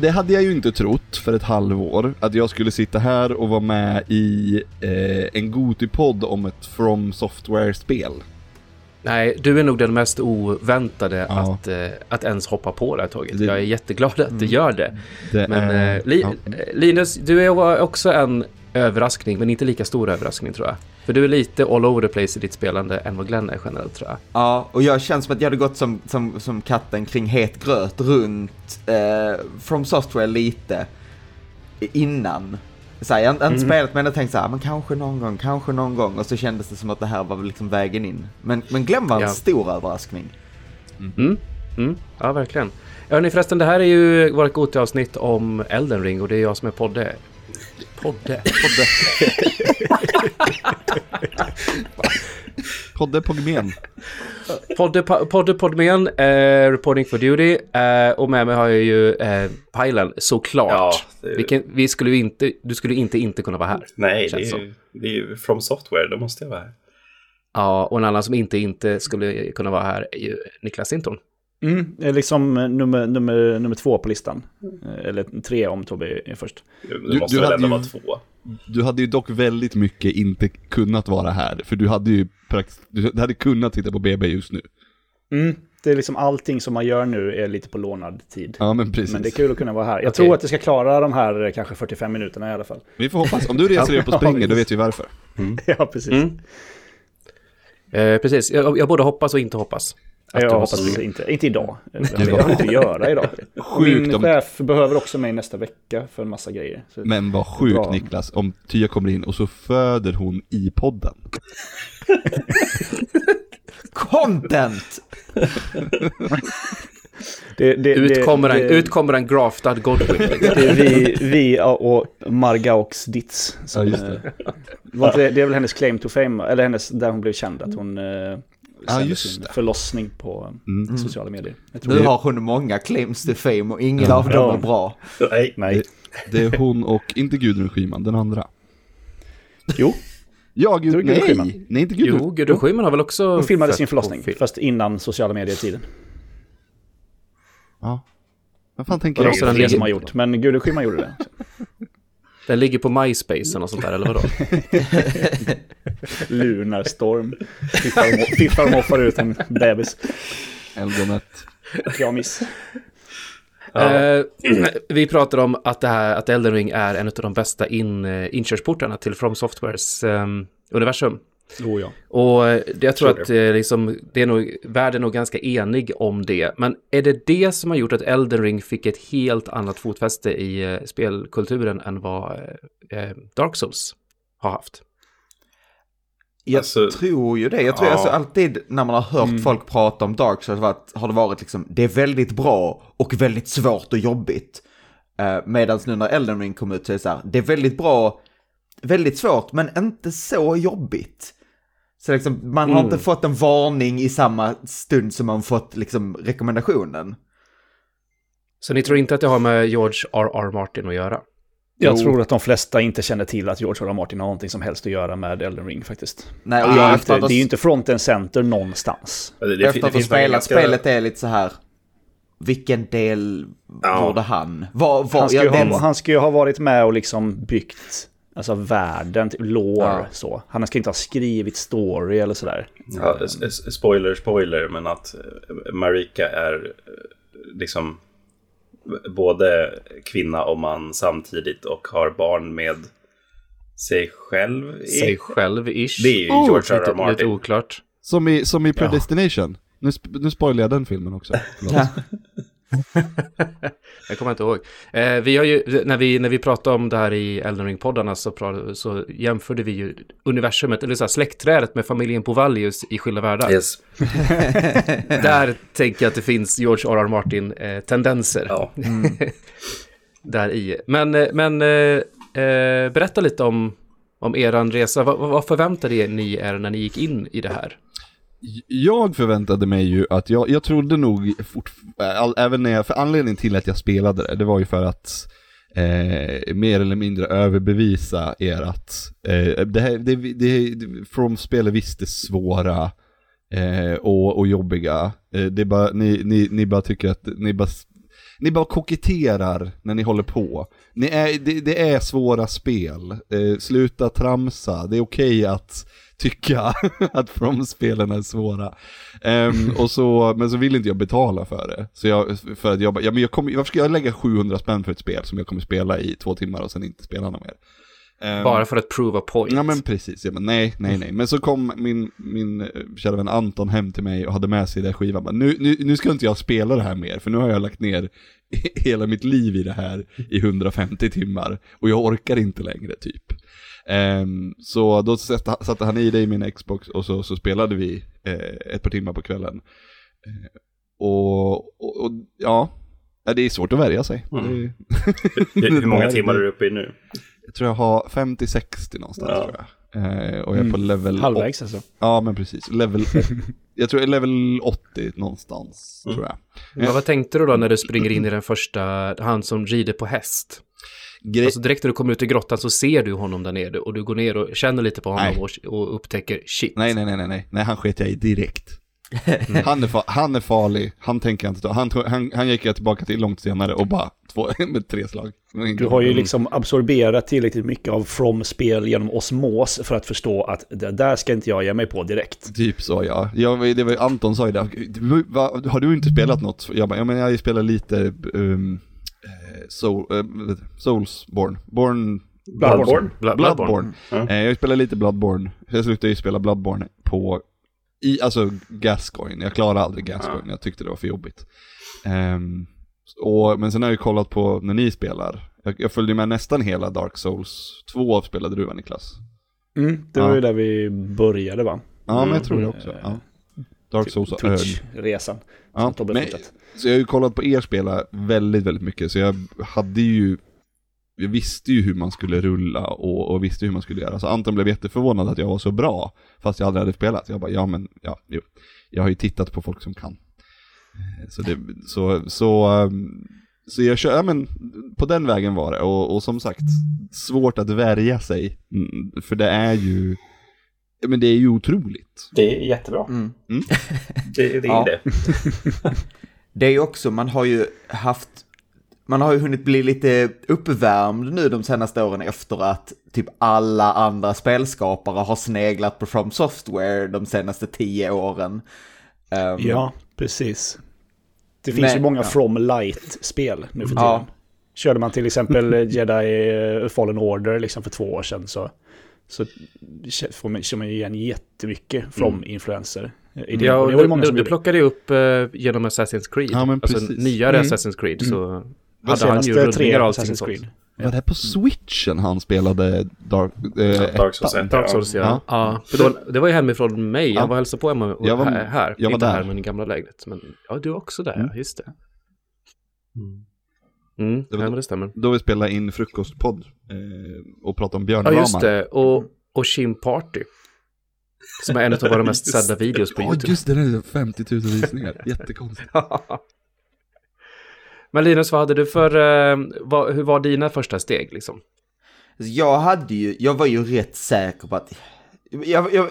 Det, hade jag ju inte trott för ett halvår, att jag skulle sitta här och vara med i eh, en Goti-podd om ett From Software-spel. Nej, du är nog den mest oväntade Ja. att, eh, att ens hoppa på det här tåget. Det- Jag är jätteglad att du gör det. Det Men är- eh, Li- ja. Linus, du är också en överraskning, men inte lika stor överraskning tror jag. För du är lite all over the place i ditt spelande än vad Glenn är generellt tror jag. Ja, och jag känns som att jag hade gått som, som, som katten kring het gröt runt eh, From Software lite innan. Så här, jag har inte Mm. spelat men jag tänkte så här, men kanske någon gång, kanske någon gång. Och så kändes det som att det här var liksom vägen in. Men, men Glenn var en Ja. stor överraskning. Mm. Mm. Ja, verkligen. Hörni, förresten, det här är ju vårt Goti-avsnitt om Elden Ring och det är jag som är podde. Podde? Podde. Podde Pogmen. Podde, podde Podmen, eh, Reporting for Duty. Eh, och med mig har jag ju eh, Pajlen, såklart. Ja, det- Vilken, vi skulle ju inte, du skulle ju inte inte kunna vara här. Nej, det är, ju, det är ju From Software, då måste jag vara här. Ja, och en annan som inte inte skulle kunna vara här är ju Niklas Sinton. Mm, det är liksom nummer, nummer, nummer två på listan. Eh, Eller tre om Tobbe är först. Du- måste du väl hade ändå ju- vara två. Du hade ju dock väldigt mycket inte kunnat vara här, för du hade ju prakt- du hade kunnat titta på BB just nu. Mm, det är liksom allting som man gör nu är lite på lånad tid. Ja men precis. Men det är kul att kunna vara här. Jag Okej. tror att det ska klara de här eh, kanske 45 minuterna i alla fall. Vi får hoppas. Om du reser dig upp och Ja, springer, då vet vi varför. ja, precis. Mm. Eh, precis, jag, jag både hoppas och inte hoppas. Att Jag du hoppas att inte, inte idag. Jag har inte att göra idag. Sjukt Min om- chef behöver också mig nästa vecka för en massa grejer. Så Men vad sjukt Bra. Niklas, om Tia kommer in och så föder hon i podden. Content! det, det, Ut kommer, det, en, det, ut kommer en graftad Godwin. liksom. det är vi, vi och Margaux Ditz. som, Ja, just det. var inte det, det är väl hennes claim to fame, eller hennes, där hon blev känd, att hon eh, sände just sin det. förlossning på Mm. sociala medier. Jag tror Nu det. har hon många claims to fame och ingen Ja. av dem Ja. är bra. Nej. Nej. Det är hon och, inte Gudrun Schyman, den andra. Jo, Ja, Gud, du Gudrun nej, Schyman? nej inte Gudrun. Jo, Gudrun Schyman har väl också... hon filmade sin förlossning, film. fast innan sociala medier-tiden. Ja. Vad fan tänker Det är jag? också den som har gjort, men Gudrun Schyman gjorde det. Den ligger på MySpace något sånt där, eller vadå? Lunarstorm. Fiffar och- och moffar ut en bebis. Eldonet. Kramis. Eh, vi pratar om att, det här, att Elden Ring är en av de bästa in, eh, inkörsportarna till From Softwares ehm, universum. Oh, ja. Och eh, jag tror Tror att eh, liksom, det är nog, världen är nog ganska enig om det. Men är det det som har gjort att Elden Ring fick ett helt annat fotfäste i eh, spelkulturen än vad Dark Souls har haft? Jag Alltså, tror ju det. Jag tror ja. alltså alltid när man har hört Mm. folk prata om Dark Souls har, det varit liksom, det är väldigt bra och väldigt svårt och jobbigt. Medan nu när Elden Ring kom ut så är det så här, det är väldigt bra, väldigt svårt men inte så jobbigt. Så liksom, man har Mm. inte fått en varning i samma stund som man fått liksom rekommendationen. Så ni tror inte att det har med George R.R. Martin att göra? Jag Jo. tror att de flesta inte känner till att George R. R. Martin har någonting som helst att göra med Elden Ring faktiskt. Nej, och det, är jag ju efter det är ju ha, inte front and center någonstans. det, det, efter att ha spelat ganska- spelet är lite så här, vilken del Ja. gjorde han? Var, var, Han ska, ja, ha, den- han ska ju ha varit med och liksom byggt alltså världen, typ lore, Ja. så. Han ska inte ha skrivit story eller sådär. Ja, spoiler, spoiler, men att eh, Marika är eh, liksom både kvinna och man samtidigt och har barn med sig själv. Sig själv-ish. Det är ju Oh, George R. R. lite, lite Martin. oklart. Som i, som i Predestination. Nu, sp- nu spoilar jag den filmen också. Jag kommer inte ihåg. Eh, vi har ju, när vi, när vi pratade om det här i Elden Ring-poddarna så, pra, så jämförde vi ju universumet, eller så här, släktträdet med familjen Povalius i Skilda Världar. Yes. Där tänker jag att det finns George R.R. Martin-tendenser. Ja. där i. Men, eh, men eh, eh, berätta lite om, om eran resa. Vad, vad förväntade ni er när ni gick in i det här? Jag förväntade mig ju att jag, jag trodde nog fort, all, även när jag, för anledningen till att jag spelade det, det var ju för att eh, mer eller mindre överbevisa er att eh, det här, det, det, det, From spelar visst det svåra eh, och, och jobbiga. Eh, det är bara, ni, ni, ni bara tycker att, ni bara ni bara koketterar när ni håller på. Ni är, det, det är svåra spel. Eh, sluta tramsa, det är okej att tycka att From-spelen är svåra. Ehm, och så, men så vill inte jag betala för det. Så jag, för att jag bara, ja men jag kommer, varför ska jag lägga 700 spänn för ett spel som jag kommer spela i två timmar och sen inte spela något mer? Ehm, Bara för att prove a point. Ja men precis, ja, men nej, nej, nej. Men så kom min, min eh, kära vän Anton hem till mig och hade med sig den skivan. Bara, Nu, nu, nu ska inte jag spela det här mer, för nu har jag lagt ner hela mitt liv i det här i 150 timmar. Och jag orkar inte längre typ. Ehm, så då satte, satte han i det i min Xbox och så, så spelade vi eh, ett par timmar på kvällen. Eh, och, och, och ja, det är svårt att värja sig. Mm. Hur, många timmar är du uppe i nu? jag tror jag har 50-60 någonstans Ja. tror jag. Eh, och jag är på level Halvvägs alltså. Ja, men precis. Level, jag tror level 80 någonstans, Mm. tror jag. Men vad tänkte du då när du springer in i den första, han som rider på häst? Gre- Alltså direkt när du kommer ut i grottan så ser du honom där nere och du går ner och känner lite på honom Nej. och, och upptäcker shit. nej, nej, nej, nej, nej, nej, han sket jag i direkt. han, är han är farlig, han tänker jag inte ta. Han, han, han gick jag tillbaka till långt senare och bara två, med tre slag. Du har ju liksom absorberat tillräckligt mycket av From-spel genom osmos för att förstå att det där ska inte jag ge mig på direkt. Typ så ja. Jag, det var, Anton sa ju det, "Du, va, har du inte spelat något? Jag bara, ja men jag spelat lite um, soul, eh, Soulsborne, Born, Bloodborne? Bla- Bloodborne. Ja. Eh, jag spelade lite Bloodborne, jag slutade ju spela Bloodborne på, i, alltså Gascoigne, jag klarade aldrig Gascoigne, jag tyckte det var för jobbigt. Ehm, och, men sen har jag ju kollat på när ni spelar, jag, jag följde med nästan hela Dark Souls 2 spelade du va Niklas? Mm, det var Ja. ju där vi började va? Ja men jag tror det Mm. också. Ja. Dark Souls och öl. Twitch-resan. Ja, som Tobbe men-. Så jag har ju kollat på er spela väldigt, väldigt mycket, så jag hade ju jag visste ju hur man skulle rulla och, och visste hur man skulle göra. Så Anton blev jätteförvånad att jag var så bra, fast jag aldrig hade spelat. Jag bara, ja men, ja, jo. Jag har ju tittat på folk som kan. Eh, Så det, så, så, ehm, så jag kör, ja men, på den vägen var det. Och, och som sagt, svårt att värja sig. Mm, För det är ju, men det är ju otroligt. Det är jättebra. Mm. Det, det är Ja. det. Det är ju också, man har ju haft, man har ju hunnit bli lite uppvärmd nu de senaste åren efter att typ alla andra spelskapare har sneglat på From Software de senaste tio åren. Ehm, Ja, precis. Det finns Men- ju många ja. From Light-spel nu för tiden. Ja. Körde man till exempel Jedi eh, Fallen Order liksom för två år sedan så, så får man, känner man ju igen jättemycket From-influenser. det. Ja, Och det var du, många du, som du gjorde. plockade ju upp eh, genom Assassin's Creed. Ja, men alltså precis. nyare Mm. Assassin's Creed så Vad hade han ju rullningar allting Assassin's. Creed. Var det här på switchen han spelade Dark, eh, Dark Souls 1. Dark Souls, ja. Ja. ja. för då, det var ju hemifrån mig. Ja. Jag var och hälsade på Emma och Jag var- här. jag var Inte där. här, men i gamla lägenhet. Men ja, du är också där, Mm. just det. Mm, Det var- ja, men det stämmer. Då vi spelade in frukostpodd eh, och pratade om Ja, björnramar. just det. Och, och Shin Party. Som är en av våra mest sedda videos på Ja, YouTube. just det, det är 50 000 visningar. Jättekonstigt. Men Linus, vad hade du för, eh, vad, hur var dina första steg liksom? Jag hade ju, jag var ju rätt säker på att, jag, jag,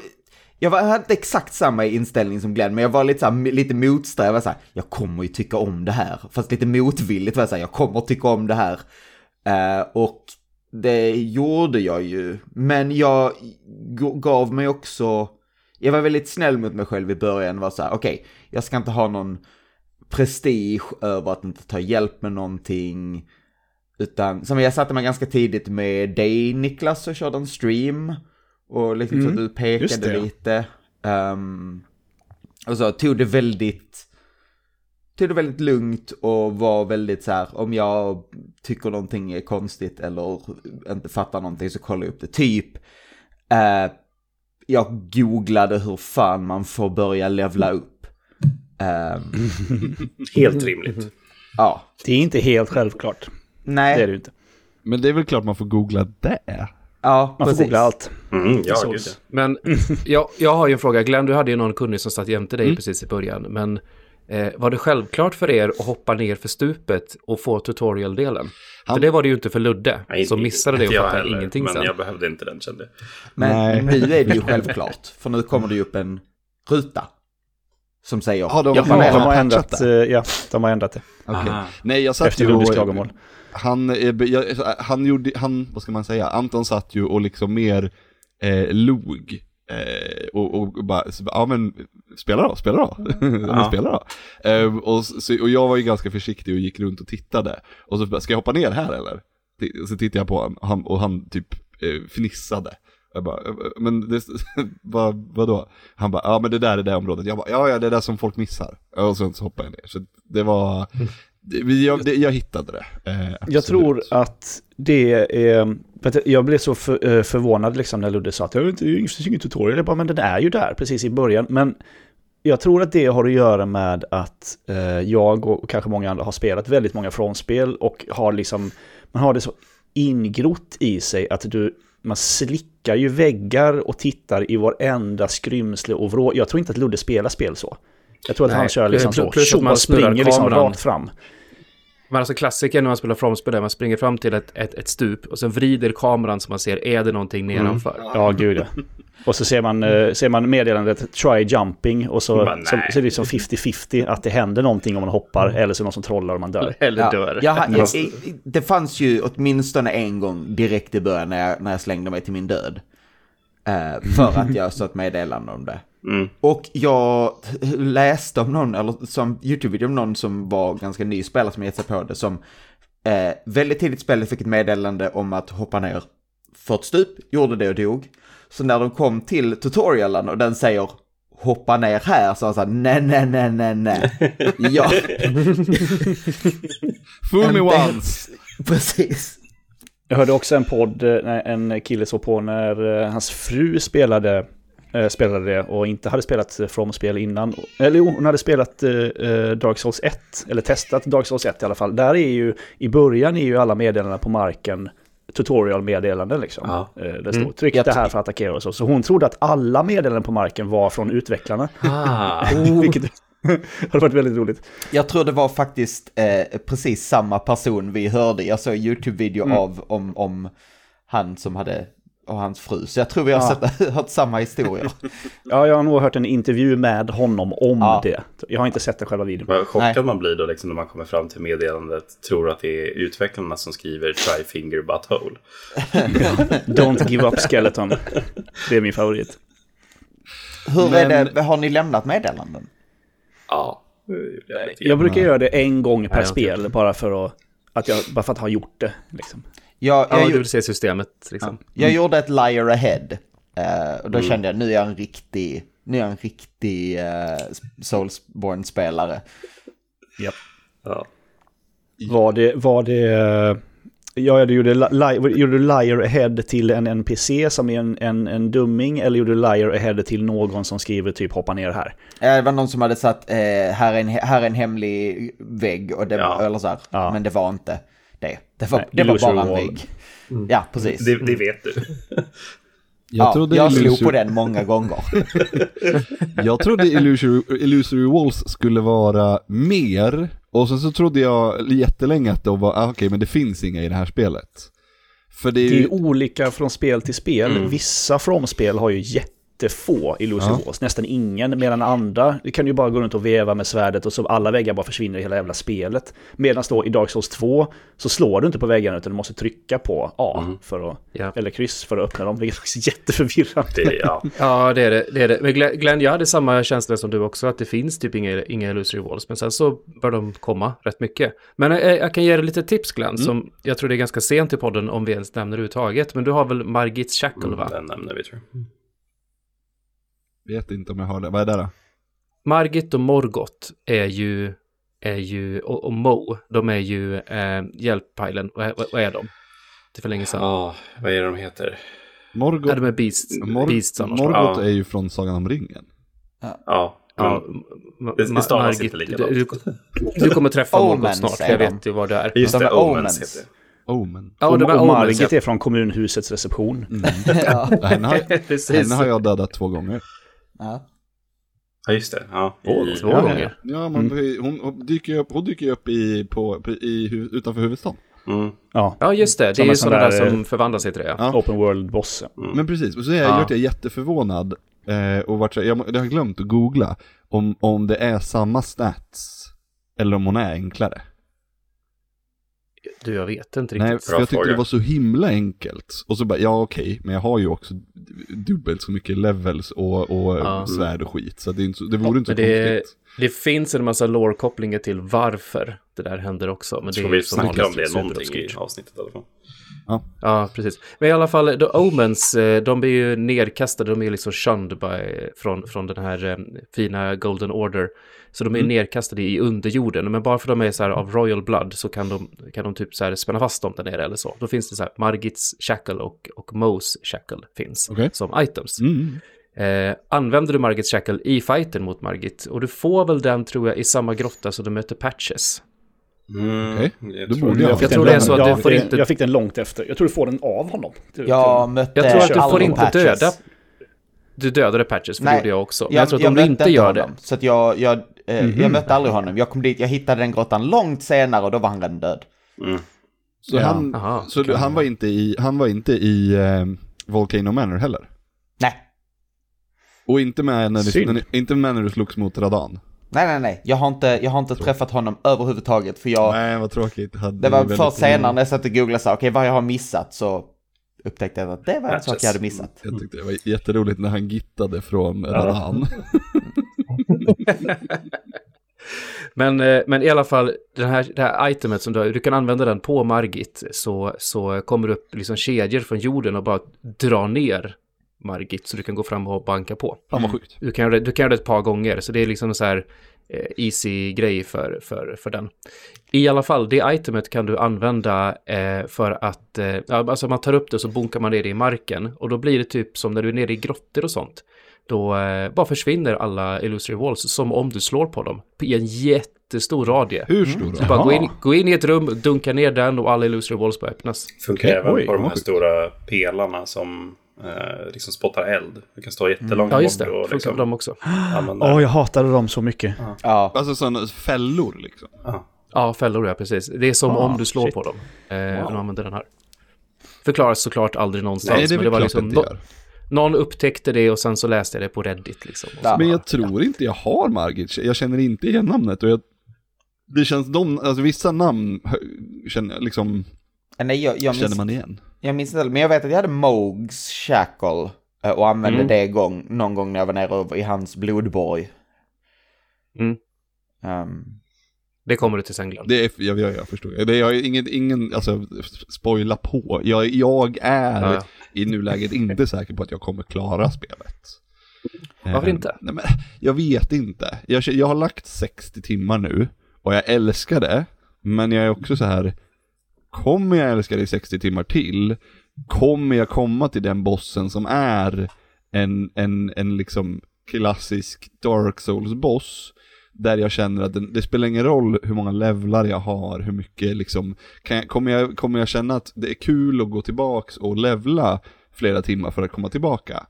jag var, jag hade inte exakt samma inställning som Glenn, men jag var lite, så här, lite motsträvig, jag var så här, jag kommer ju tycka om det här. Fast lite motvilligt var jag så här, jag kommer tycka om det här. Eh, och det gjorde jag ju, men jag gav mig också, jag var väldigt snäll mot mig själv i början, var så här, okej, jag ska inte ha någon prestige över att inte ta hjälp med någonting. Utan, som jag satte mig ganska tidigt med dig Niklas och körde en stream. Och liksom så Mm, att du just pekade lite. Ehm, och så tog det väldigt, tog det väldigt lugnt och var väldigt så här, om jag tycker någonting är konstigt eller inte fattar någonting så kollar jag upp det. Typ, eh, jag googlade hur fan man får börja levla upp. Ehm, Helt rimligt. ja, Det är inte helt självklart. nej. Det är det ju inte. Men det är väl klart man får googla det. Ja, Man får precis. googla allt. Mm, ja, Souls. gud, ja. Men jag, jag har ju en fråga. Glenn, du hade ju någon kunnig som satt jämte dig Mm. precis i början. Men eh, var det självklart för er att hoppa ner för stupet och få tutorial-delen? Han- För det var det ju inte för Ludde, Nej, som missade det och fattade heller, ingenting Men sen. jag behövde inte den kände jag. Men Nej. nu är det ju självklart, för nu kommer det ju upp en ruta. som säger Ja, de- Ja, de, de, har ändrat, det. eh, ja, de har ändrat det. Aha. Nej, jag satt Efter ju och-. Han, eh, han gjorde, han, vad ska man säga, Anton satt ju och liksom mer eh, log. Eh, och, och så, bara, ja men spela då, spela då, ja. spela då. Eh, och, så, och jag var ju ganska försiktig och gick runt och tittade. Och så bara, ska jag hoppa ner här eller? Så tittade jag på honom och han, och han typ eh, fnissade. Jag bara, eh, men det, vad, vadå? Han bara, ja men det där är det området. Jag bara, ja ja det är det som folk missar. Och sen så hoppade jag ner. Så det var, jag, jag hittade det. Eh, Jag tror att det är... Jag blev så för, eh, förvånad liksom när Ludde sa att det finns ingen tutorial. Jag bara, men den är ju där precis i början. Men jag tror att det har att göra med att eh, jag och kanske många andra har spelat väldigt många frånspel och har liksom... Man har det så ingrott i sig att du... Man slickar ju väggar och tittar i varenda skrymsle och vrå. Jag tror inte att Ludde spelar spel så. Jag tror att Nej, han kör liksom så. plus att man springer liksom rakt fram. Men alltså klassiker när man spelar frontspel är man springer fram till ett, ett, ett stup och sen vrider kameran så man ser, är det någonting nedanför? Ja, gud ja. Och så ser man, eh, ser man meddelandet try jumping och så, så, så är det liksom 50-50 att det händer någonting om man hoppar eller så är det någon som trollar och man dör. Eller Ja, dör. jag, har- jag, i- det fanns ju åtminstone en gång direkt i början när jag, när jag slängde mig till min död. Eh, för att jag såg ett meddelande om det. Mm. Och jag läste om någon, eller som YouTube-video om någon som var ganska ny spelare som gett sig på det, som eh, väldigt tidigt i spelet fick ett meddelande om att hoppa ner för ett stup, gjorde det och dog. Så när de kom till tutorialen och den säger hoppa ner här så han här, nej, nej, nej, nej, nej. ja, Fool me once! precis. Jag hörde också en podd, eh, en kille såg på när eh, hans fru spelade, spelade det och inte hade spelat eh, From-spel innan. Eller jo, hon hade spelat eh, eh, Dark Souls 1, eller testat Dark Souls 1 i alla fall. Där är ju, i början är ju alla meddelanden på marken tutorial-meddelanden liksom. Ja. Eh, Det står Mm. tryck Jag det här för att attackera och så. Så hon trodde att alla meddelanden på marken var från utvecklarna. Ah. Vilket hade varit väldigt roligt. Jag tror det var faktiskt eh, precis samma person vi hörde. Jag såg YouTube-video av om, om han som hade, och hans fru. Så jag tror vi har Ja. sett, hört samma historier. Ja, jag har nog hört en intervju med honom om Ja. det. Jag har inte sett den själva videon. Vad chockad Nej. man blir då liksom när man kommer fram till meddelandet. Tror att det är utvecklarna som skriver try finger butthole. Don't give up skeleton. Det är min favorit. Hur Men- är det, har ni lämnat meddelanden? Ja. det jag brukar göra det en gång per inte spel, bara för att, att jag, bara för att ha gjort det. Liksom. Jag, Ja, jag, du gjo- vill se systemet liksom. jag gjorde ett liar ahead. Eh, och då Mm. kände jag, nu är jag en riktig, nu är jag en riktig uh, Soulsborne-spelare. Japp. Ja. Var det, var det... Ja, du gjorde, li, gjorde du Liar Ahead till en NPC som är en, en, en dumming eller gjorde du Liar Ahead till någon som skriver typ hoppa ner här? Eh, Det var någon som hade satt, eh, här, är en, här är en hemlig vägg, och det, Ja. eller så här, Ja. men det var inte det. Det var, Nej, det var bara en vägg. Ja, precis. Det, det vet du. Jag ja, trodde, jag slog på den många gånger. jag trodde illusory, illusory Walls skulle vara mer, och sen så trodde jag jättelänge att det var, ah, okej men det finns inga i det här spelet. För det är Det är olika från spel till spel. Mm. Vissa From-spel har ju jättefå illusory Ja. walls, nästan ingen. Medan andra, det kan ju bara gå runt och veva med svärdet och så alla väggar bara försvinner i hela jävla spelet. Medan då i Dark Souls 2 så slår du inte på väggarna utan du måste trycka på A Mm. för att, Ja. eller kryss för att öppna dem. Vilket är jätteförvirrande. det ja. Ja, det är det. det, är det. Men Glenn- Glenn, jag hade samma känsla som du också, att det finns typ inga, inga illusory walls. Men sen så bör de komma rätt mycket. Men eh, jag kan ge dig lite tips, Glenn, som jag tror det är ganska sent i podden om vi ens nämner överhuvudtaget. Men du har väl Margits Shackle, va? Den nämner vi tror jag. Vet inte om jag har det, vad är det då? Margit och Morgot är ju, är ju och, och Mo, de är ju eh, hjälppajlen. Vad, är- vad, vad är de? Det är för länge sedan. Ja, vad är det de heter? Morgot, Ja, de är Beasts. Mor- Beasts annars. Morgot Ja. är ju från Sagan om ringen. Ja. Ja, Mm. Ma- Det- det stavas Margit, inte likadant. du, du, kommer träffa Morgot Omens snart, är jag vet ju vad det är. Just De det, är Omens Omens. heter det. Omen. Ja, och, de är och Omens, Margit ja. är från kommunhusets reception. ja. Henne har, henne har jag dödat två gånger. Ja. Ja, just det. Ja. Två, I- två ja, gånger. Ja, men hon, hon dyker ju upp, hon dyker upp i, på, på, i, utanför huvudstaden. Mm. Ja, Ja, just det. Det Som är ju sådana där där, som förvandlar sig till det. Ja. Ja. open world-boss. Mm. Men precis, och så är jag, Ja. gjort jag jätteförvånad Eh, och vart, så- jag, jag har glömt att googla om, om det är samma stats eller om hon är enklare. Du, jag vet inte Nej, riktigt. för jag tyckte fråga. det var så himla enkelt. Och så bara, ja okej, men jag har ju också dubbelt så mycket levels och, och Ja. svärd och skit. Så det, är inte det vore inte så det, konstigt. det finns en massa lore-kopplingar till varför det där händer också. Men Så det är vi snacka om det någonting i avsnittet i alla fall. Ja, precis. Men i alla fall, The Omens, eh, de blir ju nedkastade, de är liksom shunned by, från, från den här eh, fina Golden Order. Så de är nedkastade i underjorden, men bara för att de är så här av royal blood så kan de, kan de typ så här spänna fast dem där nere eller så. Då finns det så här, Margits shackle och, och Moes shackle finns Okej. som items. Mm. Eh, använder du Margits shackle i fighten mot Margit, och du får väl den tror jag i samma grotta så du möter patches. Mm, Okej, jag tror det. jag- fick tror det är så att långt- du får jag, inte- Jag fick den långt efter. Jag tror du får den av honom. Jag mötte Jag tror att du får inte Patches. döda Du dödade patches, för det Nej, gjorde jag också. Men jag, tror att om du inte gör det, honom, Så att jag, jag, eh, jag mötte aldrig honom. Jag kom dit, jag hittade den grottan långt senare och då var han redan död. Mm. Så, Ja. han, Aha, så du, han var inte i, han var inte i eh, Volcano Manor heller? Nej, Och inte med när du, när, inte med när du slogs mot Radan? nej, nej, nej. Jag har inte, jag har inte träffat honom överhuvudtaget för jag, Nej, vad tråkigt. Hade det var först senare när jag satt och googlade sa, okej vad jag har missat så upptäckte jag att det var en sak jag hade missat. Jag tyckte det var jätteroligt när han gittade från Radan. Men, eh, men i alla fall, den här, det här itemet som du, du kan använda den på Margit så, så kommer det upp liksom kedjor från jorden och bara dra ner Margit så du kan gå fram och banka på. Fan vad sjukt. Du kan göra det, du kan göra det ett par gånger så det är liksom en så här eh, easy grej för, för, för den. I alla fall, det itemet kan du använda eh, för att, eh, alltså man tar upp det och så bonkar man ner det i marken och då blir det typ som när du är nere i grottor och sånt. Då eh, bara försvinner alla illusory walls som om du slår på dem i en jättestor radie. Hur stor Så då? bara gå in, gå in i ett rum, dunka ner den och alla illusory walls bara öppnas. Funkar även oj, på de här sjukt. stora pelarna som eh, liksom spottar eld. Du kan stå jättelångt Ja, just det. bort och Funkar liksom dem också. Åh, jag hatade dem så mycket. Ja, Alltså sådana fällor liksom. Ja. Ja, fällor ja, precis. Det är som Ah, om du slår shit. på dem. Eh, När du använder den här. Förklaras såklart aldrig någonstans. Nej, det är men väl var klart liksom, det inte gör. Någon upptäckte det och sen så läste jag det på Reddit liksom. Ja. Men jag tror inte jag har Margit. Jag känner inte igen namnet och jag... Det känns de, alltså vissa namn känner, liksom, nej jag, jag, känner man igen. jag minns inte, men jag vet att jag hade Mogs shackle eh, och använde Mm. det gång, någon gång när jag var nere i hans blodborg. Mm. Ehm, Det kommer du till sen Glenn. Det är, jag, jag, jag förstår. Det är jag har ingen, ingen, alltså spoila på. Jag, jag är Ja, ja. I nuläget inte säker på att jag kommer klara spelet. Varför Eh, inte? Nej, men, jag vet inte. Jag, jag har lagt 60 timmar nu och jag älskar det. Men jag är också så här, kommer jag älska det i 60 timmar till? Kommer jag komma till den bossen som är en, en, en liksom klassisk Dark Souls-boss? Där jag känner att den, det spelar ingen roll hur många levlar jag har, hur mycket liksom, kan jag, kommer, jag, kommer jag känna att det är kul att gå tillbaks och levla flera timmar för att komma tillbaka?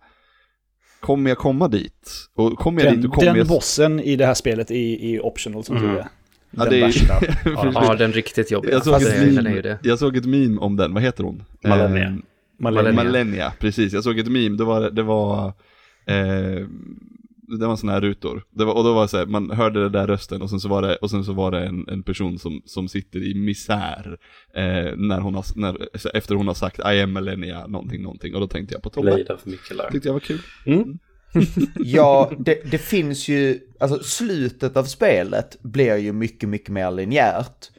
Kommer jag komma dit? Och kommer jag Den, dit och kommer den jag... bossen i det här spelet är, är optional som Mm. tur är. Ja, Den det är- värsta. Ja, ja, den riktigt jobbiga. Jag såg, Fast ett den är ju meme, det. jag såg ett meme om den, vad heter hon? Malenia. Eh, Malenia. Malenia, precis. Jag såg ett meme, det var, det var, eh, det var sådana här rutor. Det var, och då var det så här, man hörde det där rösten och sen så var det, och sen så var det en, en person som, som sitter i misär eh, när hon har, när, efter hon har sagt I am Malenia, någonting, någonting. Och då tänkte jag på Tobbe. Lejda för Mikkelar. Tyckte jag var kul. Mm. Ja, det, det finns ju, alltså slutet av spelet blir ju mycket, mycket mer linjärt.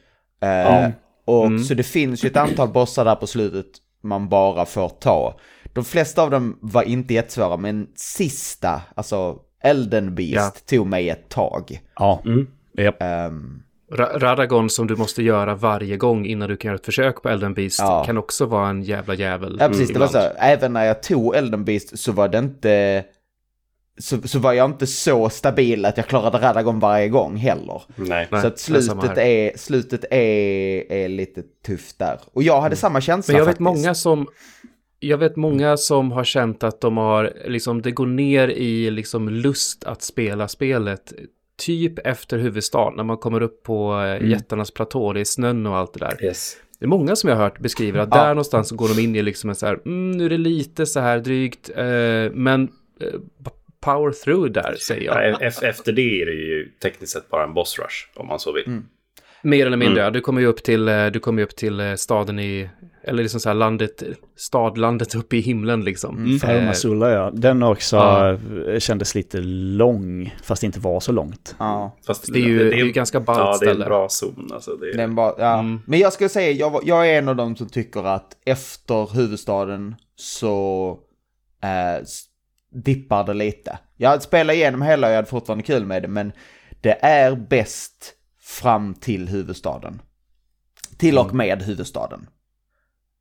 Eh, Ja. Och Mm. så det finns ju ett antal bossar där på slutet man bara får ta. De flesta av dem var inte jättesvåra, men sista, alltså Elden Beast, Ja. tog mig ett tag. Ja. Mm. Japp. Ehm, Ra- Radagon som du måste göra varje gång innan du kan göra ett försök på Elden Beast Ja. kan också vara en jävla jävel. ja, precis. Det var så, även när jag tog Elden Beast så var det inte... Så, så var jag inte så stabil att jag klarade Radagon varje gång heller. Nej. Så att slutet är, slutet är, är lite tufft där. Och jag hade samma känsla Men jag vet faktiskt. många som jag vet många som har känt att de har, liksom, det går ner i liksom lust att spela spelet. Typ efter huvudstaden, när man kommer upp på mm. jättarnas platå, det är snön och allt det där. Yes. Det är många som jag har hört beskriva att Ja. där någonstans så går de in i liksom en så här, mm, nu är det lite så här drygt, eh, men eh, power through där, säger Ja, jag. e- efter det är det ju tekniskt sett bara en boss rush, om man så vill. Mm. Mer eller mindre, Mm. ja. Du kommer ju upp till, eh, du kommer upp till eh, staden i, eller liksom så här landet, stadlandet uppe i himlen liksom. Mm. Farmasulla ja. Den också Ja. eh, kändes lite lång, fast det inte var så långt. Ja. Fast Det är ju, det är ju ganska ballt Ja, det är en bra zon. Alltså, det är, Den bara, ja. Mm. Men jag skulle säga, jag, jag är en av dem som tycker att efter huvudstaden så eh, dippar det lite. Jag spelat igenom hela och jag hade fortfarande kul med det, men det är bäst fram till huvudstaden. Till och med huvudstaden.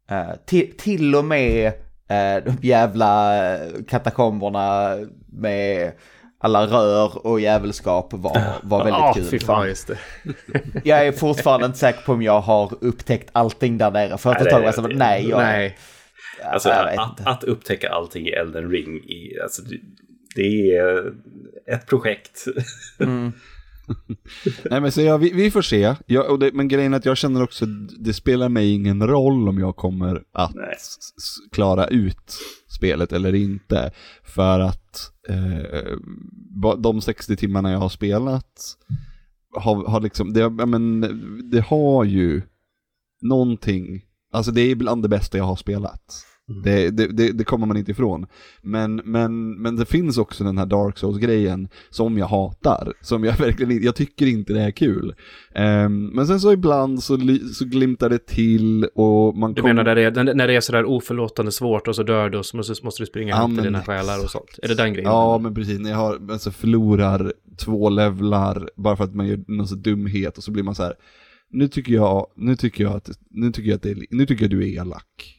Eh, till, till och med eh, de jävla katakomberna med alla rör och jävelskap var, var väldigt Ah, kul. fy fan. Ja, just det. Jag är fortfarande inte säker på om jag har upptäckt allting där nere. För att Nej, tag det- var jag så, nej, jag, Nej. alltså, att, att upptäcka allting i Elden Ring, i, alltså, det- det är ett projekt. Mm. Nej men så ja, vi, vi får se. Jag, det, men grejen är att jag känner också, det spelar mig ingen roll om jag kommer att klara ut spelet eller inte. För att eh, de 60 timmarna jag har spelat har, har liksom, det, men, det har ju någonting, alltså det är bland det bästa jag har spelat. Det, det, det, det kommer man inte ifrån. Men, men, men det finns också den här Dark Souls-grejen som jag hatar. Som jag verkligen inte- jag tycker inte det är kul. Ehm, men sen så ibland så, så glimtar det till och man Du kom- menar när det, är, när det är sådär oförlåtande svårt och så dör du och så måste, måste du springa Ja, men dina själar och sånt? Är det den grejen? Ja, men precis. När jag har, alltså förlorar två levlar bara för att man gör någon så dumhet och så blir man så här. Nu tycker jag, nu tycker jag att, nu tycker jag att det är, nu tycker jag du är elak.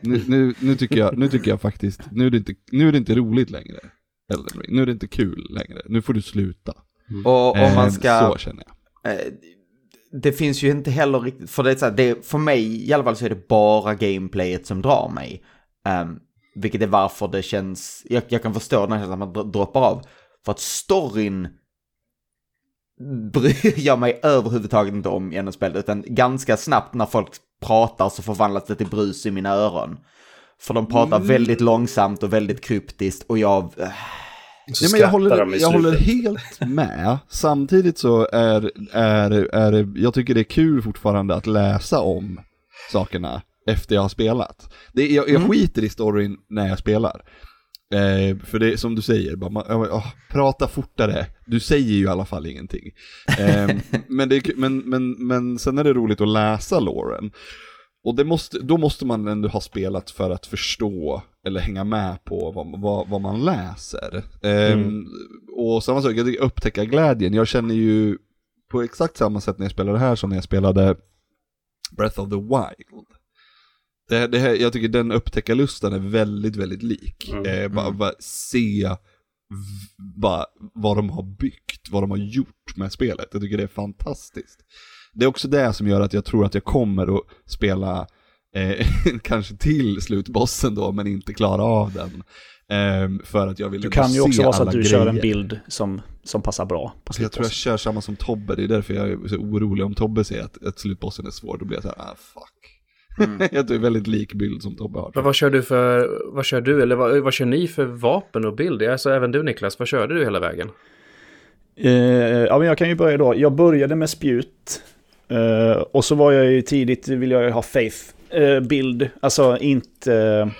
Nu, nu, nu tycker jag, nu tycker jag faktiskt, nu är det inte, nu är det inte roligt längre. Elden Ring. Nu är det inte kul längre. Nu får du sluta. Och om Eh, man ska... Så känner jag. eh, det finns ju inte heller riktigt, för det är så här, det, för mig i alla fall så är det bara gameplayet som drar mig. Um, vilket är varför det känns, jag, jag kan förstå den här känslan att man dr- droppar av. För att storyn bryr jag mig överhuvudtaget inte om genom spelet, utan ganska snabbt när folk pratar så förvandlas det till brus i mina öron. För de pratar väldigt långsamt och väldigt kryptiskt och jag... eh, Så Nej, men jag håller, jag håller helt med. Samtidigt så är, är, är jag tycker det är kul fortfarande att läsa om sakerna efter jag har spelat. Det, jag, jag skiter i storyn när jag spelar. Eh, för det är som du säger, bara, man, åh, prata fortare, du säger ju i alla fall ingenting. Eh, men, det, men, men, men sen är det roligt att läsa Lauren. Och måste, då måste man ändå ha spelat för att förstå eller hänga med på vad, vad, vad man läser. Ehm, och samma sak, jag upptäcka glädjen. Jag känner ju på exakt samma sätt när jag spelar det här som när jag spelade Breath of the Wild. Det, det här, jag tycker den upptäckarlusten är väldigt, väldigt lik. Mm, Eh, bara, bara se bara, vad de har byggt, vad de har gjort med spelet. Jag tycker det är fantastiskt. Det är också det som gör att jag tror att jag kommer att spela eh, kanske till slutbossen då, men inte klara av den. Ehm, för att jag vill Du ändå kan ju också se vara så att du kör en grejer. bild som, som passar bra på jag tror jag kör samma som Tobbe, det är därför jag är så orolig. Om Tobbe säger att, att slutbossen är svår, då blir jag så här, ah fuck. jag tror det är väldigt lik bild som Tobbe har. Men vad kör du för, vad kör du, eller vad, vad kör ni för vapen och bild? Alltså även du Niklas, vad körde du hela vägen? Eh, ja, men jag kan ju börja då. Jag började med spjut. Eh, och så var jag ju tidigt, vill jag ju ha faith eh, bild. Alltså inte,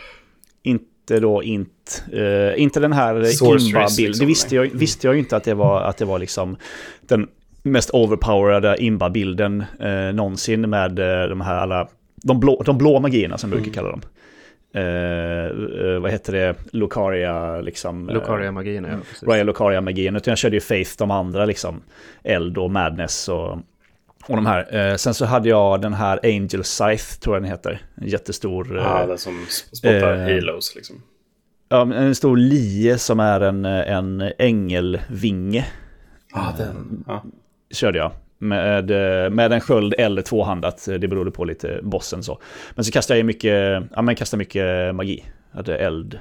inte då int, eh, inte den här imba-bild. liksom, det visste jag, visste jag ju inte att det var, att det var liksom den mest overpowerade imba-bilden eh, någonsin med eh, de här alla, de blå, de blå magierna som jag brukar kalla dem. Eh, eh, vad heter det, Lucaria liksom. eh, Lucaria-magierna, ja. Precis. Royal Lucaria-magin, utan jag körde ju Faith, de andra liksom. Eld och Madness och, och de här. Eh, sen så hade jag den här Angel Scythe, tror jag den heter. En jättestor... Ja, eh, den som spottar eh, halos liksom. ja, en stor lie som är en, en ängelvinge. Ja, den. Ja. Körde jag. Med, eh, med en sköld eller tvåhandat, det berodde på lite bossen så. Men så kastade jag mycket, ja men kastade mycket magi. Jag hade eld,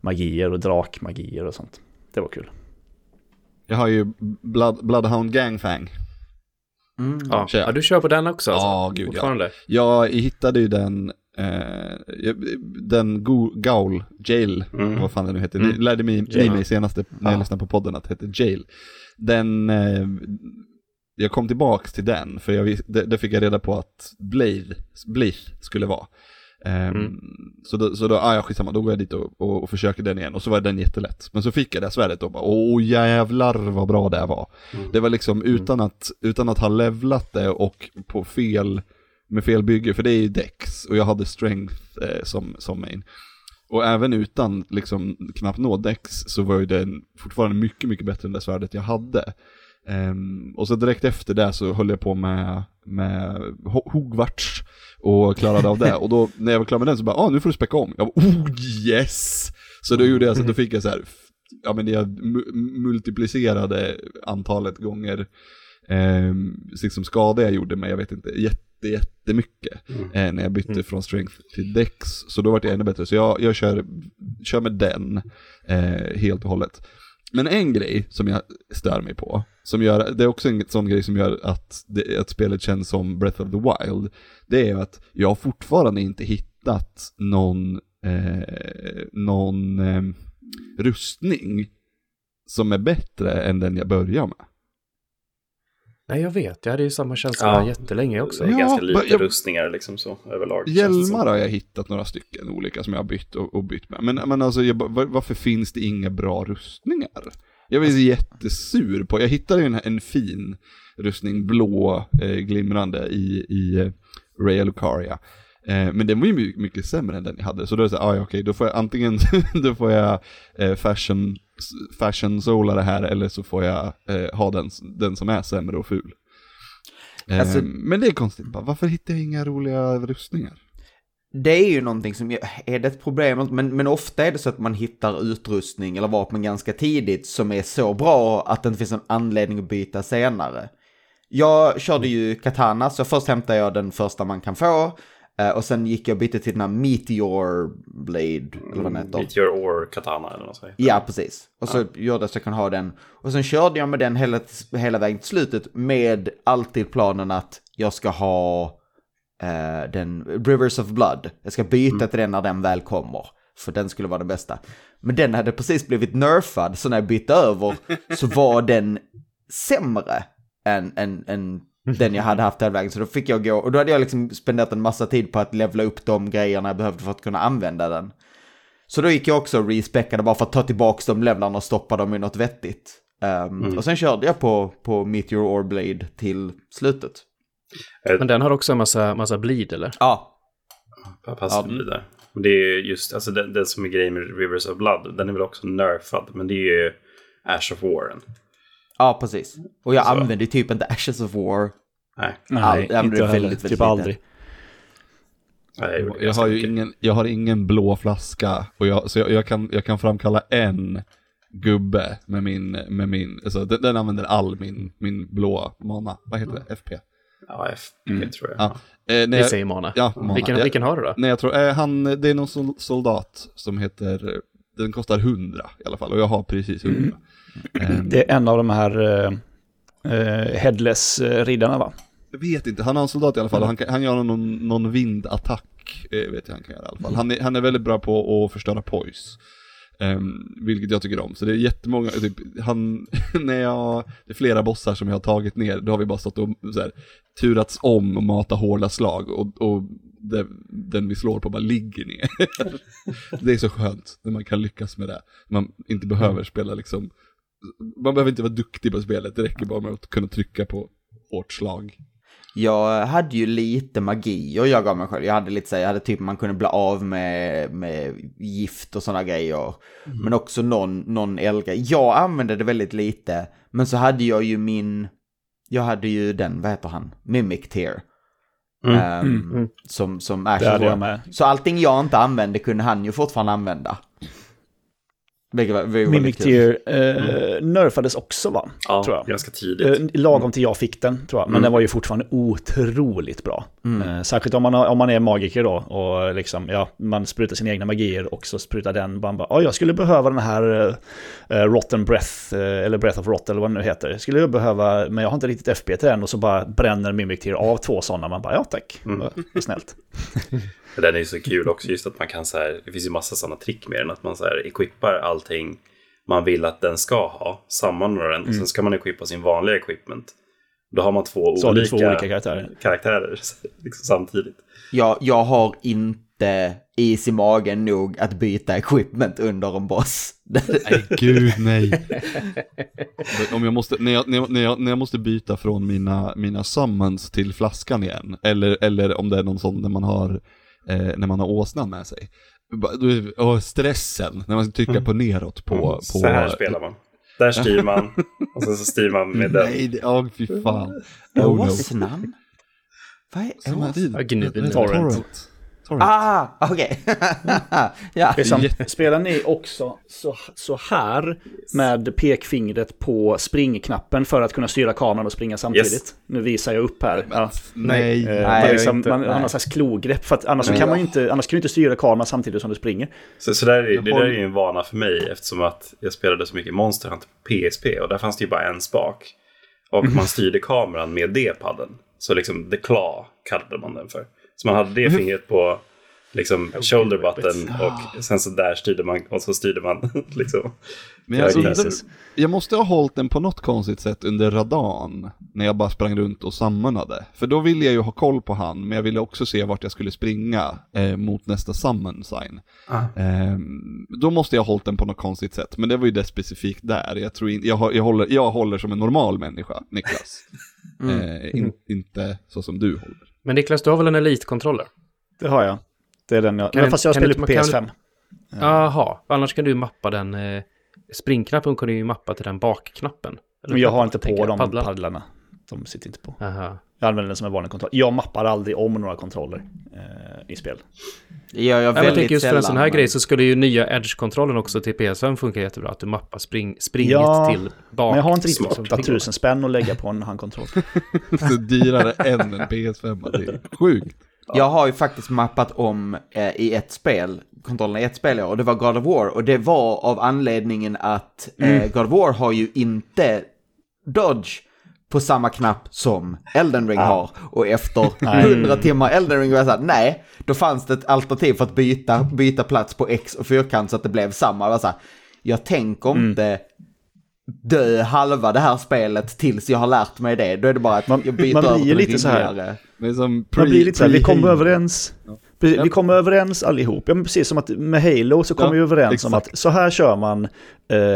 magier och drakmagier och sånt. Det var kul. Jag har ju Blood, Bloodhound Gangfang. Ja. Kör. ja, du kör på den också alltså? Ja, gud ja. Jag hittade ju den Eh, den Go Gaul, Jail, Mm. vad fan det nu heter. Mm. Ni lärde mig, ni Jail. mig senaste när jag Ja. lyssnade på podden att det heter Jail. Den, eh, jag kom tillbaks till den, för jag, det, det fick jag reda på att Blade, Blade skulle vara. Ehm, Mm. Så då, så då ah, ja, skitsamma, då går jag dit och, och, och försöker den igen och så var den jättelätt. Men så fick jag det här svärdet och bara, åh jävlar vad bra det var. Mm. Det var liksom utan att, utan att ha levlat det och på fel, med fel bygge, för det är ju Dex och jag hade Strength eh, som, som main. Och även utan liksom knappt nå Dex så var ju den fortfarande mycket, mycket bättre än det svärdet jag hade. Ehm, och så direkt efter det så höll jag på med, med Ho- Hogwarts och klarade av det. Och då när jag var klar med den så bara, ah nu får du späcka om. Jag bara, oh yes! Så då gjorde jag så, då fick jag så här, ja men jag mu- multiplicerade antalet gånger ehm, liksom skada jag gjorde med, jag vet inte, jätte, jättemycket Mm. eh, när jag bytte Mm. från strength till dex. Så då var jag ännu bättre. Så jag, jag kör, kör med den eh, helt och hållet. Men en grej som jag stör mig på, som gör, det är också en sån grej som gör att, det, att spelet känns som Breath of the Wild, det är att jag har fortfarande inte hittat någon, eh, någon eh, rustning som är bättre än den jag börjar med. Nej, jag vet. Jag hade ju samma känsla Ja. jättelänge också. Ja, ganska lite jag- rustningar liksom så överlag. Hjälmar har jag hittat några stycken olika som jag har bytt och, och bytt med. Men, men alltså, jag, varför finns det inga bra rustningar? Jag var jättesur på, jag hittade ju en, en fin rustning, blå, eh, glimrande i, i eh, Raya Lucaria. Eh, men den var ju my- mycket sämre än den jag hade, så då är det så här, ah, ja, okej, då får jag antingen, då får jag eh, fashion, fashion sola det här, eller så får jag eh, ha den, den som är sämre och ful. Alltså- men det är konstigt, bara, varför hittar jag inga roliga rustningar? Det är ju någonting som, är det ett problem? Men, men ofta är det så att man hittar utrustning eller vapen ganska tidigt som är så bra att det inte finns en anledning att byta senare. Jag körde ju Katana, så först hämtade jag den första man kan få. Eh, Och sen gick jag och bytte till den här Meteor Blade, eller vad den heter. Meteor or Katana eller något sånt. Ja, precis. Och så gjorde jag så jag kan ha den. Och sen körde jag med den hela, hela vägen till slutet med alltid planen att jag ska ha eh, den Rivers of Blood. Jag ska byta till den när den väl kommer. För den skulle vara den bästa. Men den hade precis blivit nerfad, så när jag bytte över så var den sämre än, än, än den jag hade haft hela vägen. Så då fick jag gå, och då hade jag liksom spenderat en massa tid på att levla upp de grejerna jag behövde för att kunna använda den. Så då gick jag också och respeckade bara för att ta tillbaka de levlarna och stoppa dem i något vettigt. Ehm, Och sen körde jag på, på Meteor Or Blade till slutet. Men den har också en massa, massa bleed, eller? Ja, Passar Ja. där. Men det är just, alltså den, den som är grejen med Rivers of Blood, den är väl också nerfad, men det är ju Ash of Warren. Ja precis. Och jag Så. använde typ inte Ashes of War. Nej, All- Nej, ja, men inte jag väldigt, väldigt Typ lite. aldrig. Nej, jag, Jag har ju ingen, jag har ingen blå flaska, och jag, så jag, jag, kan, jag kan framkalla en gubbe med min, med min alltså den, den använder all min, min blå mana, vad heter det, FP? Ja, FP Mm. tror jag. Ja. Eh, Vi jag, säger mana. ja, mana. Vilken, Jag- vilken har du då? Nej jag tror, eh, han, det är någon sol- soldat som heter, den kostar 100 i alla fall, och jag har precis 100. Eh, Det är en av de här uh, headless-riddarna va? Jag vet inte, han har en soldat i alla fall, han, kan, han gör någon, någon vindattack, eh, vet jag han kan göra i alla fall. Han är, han är väldigt bra på att förstöra poise. Um, vilket jag tycker om, så det är jättemånga, typ, han, när jag, det är flera bossar som jag har tagit ner, då har vi bara stått och så här, turats om och mata hårda slag och, och det, den vi slår på bara ligger ner. det är så skönt när man kan lyckas med det. Man inte behöver spela liksom, man behöver inte vara duktig på spelet, det räcker bara med att kunna trycka på hårt slag. Jag hade ju lite magi och jag gav mig själv. Jag hade lite så här, jag hade typ man kunde bli av med, med gift och sådana grejer. Men också någon, någon eldgrej. Jag använde det väldigt lite. Men så hade jag ju min, jag hade ju den, vad heter han? Mimic Tear. Mm. Ehm, Mm. Som, som Ash. Så allting jag inte använde kunde han ju fortfarande använda. Vilket var, var Mimic. Tear eh, nerfades också va? Ja, tror jag. ganska tidigt. Eh, lagom till jag fick den, tror jag. Men Mm. den var ju fortfarande otroligt bra. Eh, särskilt om man, har, om man är magiker då och liksom, ja, man sprutar sina egna magier och så sprutar den. Man bara, ja, jag skulle behöva den här uh, Rotten Breath, eh, eller Breath of Rot eller vad det nu heter. Skulle jag behöva, men jag har inte riktigt FP till den och så bara bränner Mimic Tear av två sådana. Man bara, ja tack, Mm. snällt. Men den är ju så kul också, just att man kan så här, det finns ju massa sådana trick med den, att man så här equippar allting man vill att den ska ha, sammanordnar den, och sen ska man equippa sin vanliga equipment. Då har man två, Så olika, två olika karaktärer. karaktärer liksom, samtidigt. Jag, jag har inte is i magen nog att byta equipment under en boss. Nej, gud nej. Om jag måste, när, jag, när, jag, när, jag, när jag måste byta från mina, mina summons till flaskan igen, eller, eller om det är någon sån när man har, eh, när man har åsnan med sig. Åh, stressen, när man ska trycka på neråt på... på Så här spelar man. Där styr man, och sen så styr man med den. Nej, det- åh fy fan. Oh, no. Åsnan? Vad är Som är ås? det? Ja, gnubben. Torrent. Torrent. Ah, okej. ja. Det är som, Jätte- spelar ni också så, så här med pekfingret på springknappen för att kunna styra kameran och springa samtidigt? Yes. Nu visar jag upp här. Ja. Nej. Eh, Nej, man liksom, inte. man Nej. har någon slags klogrepp, för att annars, Nej. kan man inte, annars kan du inte styra kameran samtidigt som du springer. Så, så där är, det där är ju en vana för mig eftersom att jag spelade så mycket Monster Hunter på PSP och där fanns det ju bara en spak. Och man styrde kameran med D-padden. Så liksom The Claw kallade man den för. Så man hade det fingret på liksom shoulder button och sen så där styrde man och så styrde man liksom. Men alltså, Jesus. jag måste ha hållit den på något konstigt sätt under radan. När jag bara sprang runt och sammanade. För då ville jag ju ha koll på han, men jag ville också se vart jag skulle springa eh, mot nästa summon sign. Ah. Eh, då måste jag ha hållit den på något konstigt sätt. Men det var ju det specifikt där. Jag tror in, jag, jag, håller, jag håller som en normal människa, Niklas. Eh, in, inte så som du håller. Men Niklas, du har väl en Elite-controller? Det har jag. Det är den jag... Kan men du- fast jag spelar du- på kan du- PS5. Jaha, annars kan du mappa den... Eh, springknappen kan du ju mappa till den bakknappen. Men jag har inte på de paddlar. paddlarna. De sitter inte på. Aha. Jag använder den som en vanlig kontroll. Jag mappar aldrig om några kontroller eh, i spel. Det gör jag Ja, men jag väldigt tänker just för en sån här sällan, grej men- så skulle ju nya Edge-kontrollen också till PS5 funka jättebra. Att du mappar spring, springet Ja, till bak. Men jag har inte riktigt Smart. 8000 spänn att lägga på en handkontroll. Så dyrare än en PS5. Det är sjukt. Jag har ju faktiskt mappat om eh, i ett spel, kontrollerna i ett spel, ja, och det var God of War. Och det var av anledningen att eh, God of War har ju inte Dodge på samma knapp som Elden Ring har. Och efter 100 timmar Elden Ring var jag såhär, nej, då fanns det ett alternativ för att byta, byta plats på X och fyrkant så att det blev samma. Jag, var så här, jag tänker inte dö halva det här spelet tills jag har lärt mig det. Då är det bara att Man- jag byter man blir över lite så här- som pre, Man blir lite så här, vi kommer överens. Precis, Vi kommer överens allihop. Ja, precis som att med Halo så kom Ja, vi överens om exakt. att så här kör man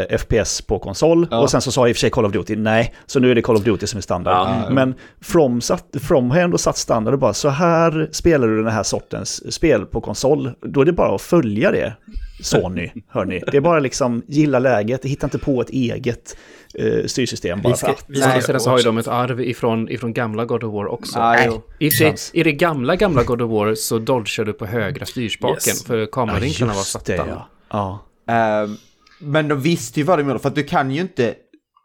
eh, FPS på konsol. Ja. Och sen så sa i och för sig Call of Duty nej, så nu är det Call of Duty som är standard. Ja. Men From, satt, From har ändå satt standard och bara så här spelar du den här sortens spel på konsol. Då är det bara att följa det. Sony, hörni. Det är bara liksom gilla läget, hitta inte på ett eget eh, styrsystem bara Vi ska- för att. Nej, sidan så har ju de ett arv ifrån, ifrån gamla God of War också. Ja, Nej. I, det. I det gamla, gamla God of War så dodgar du på högra styrspaken Yes. för kameravinklarna var Just satta. det, ja. ja. Ehm, men de visste ju vad de gjorde, för att du kan ju inte...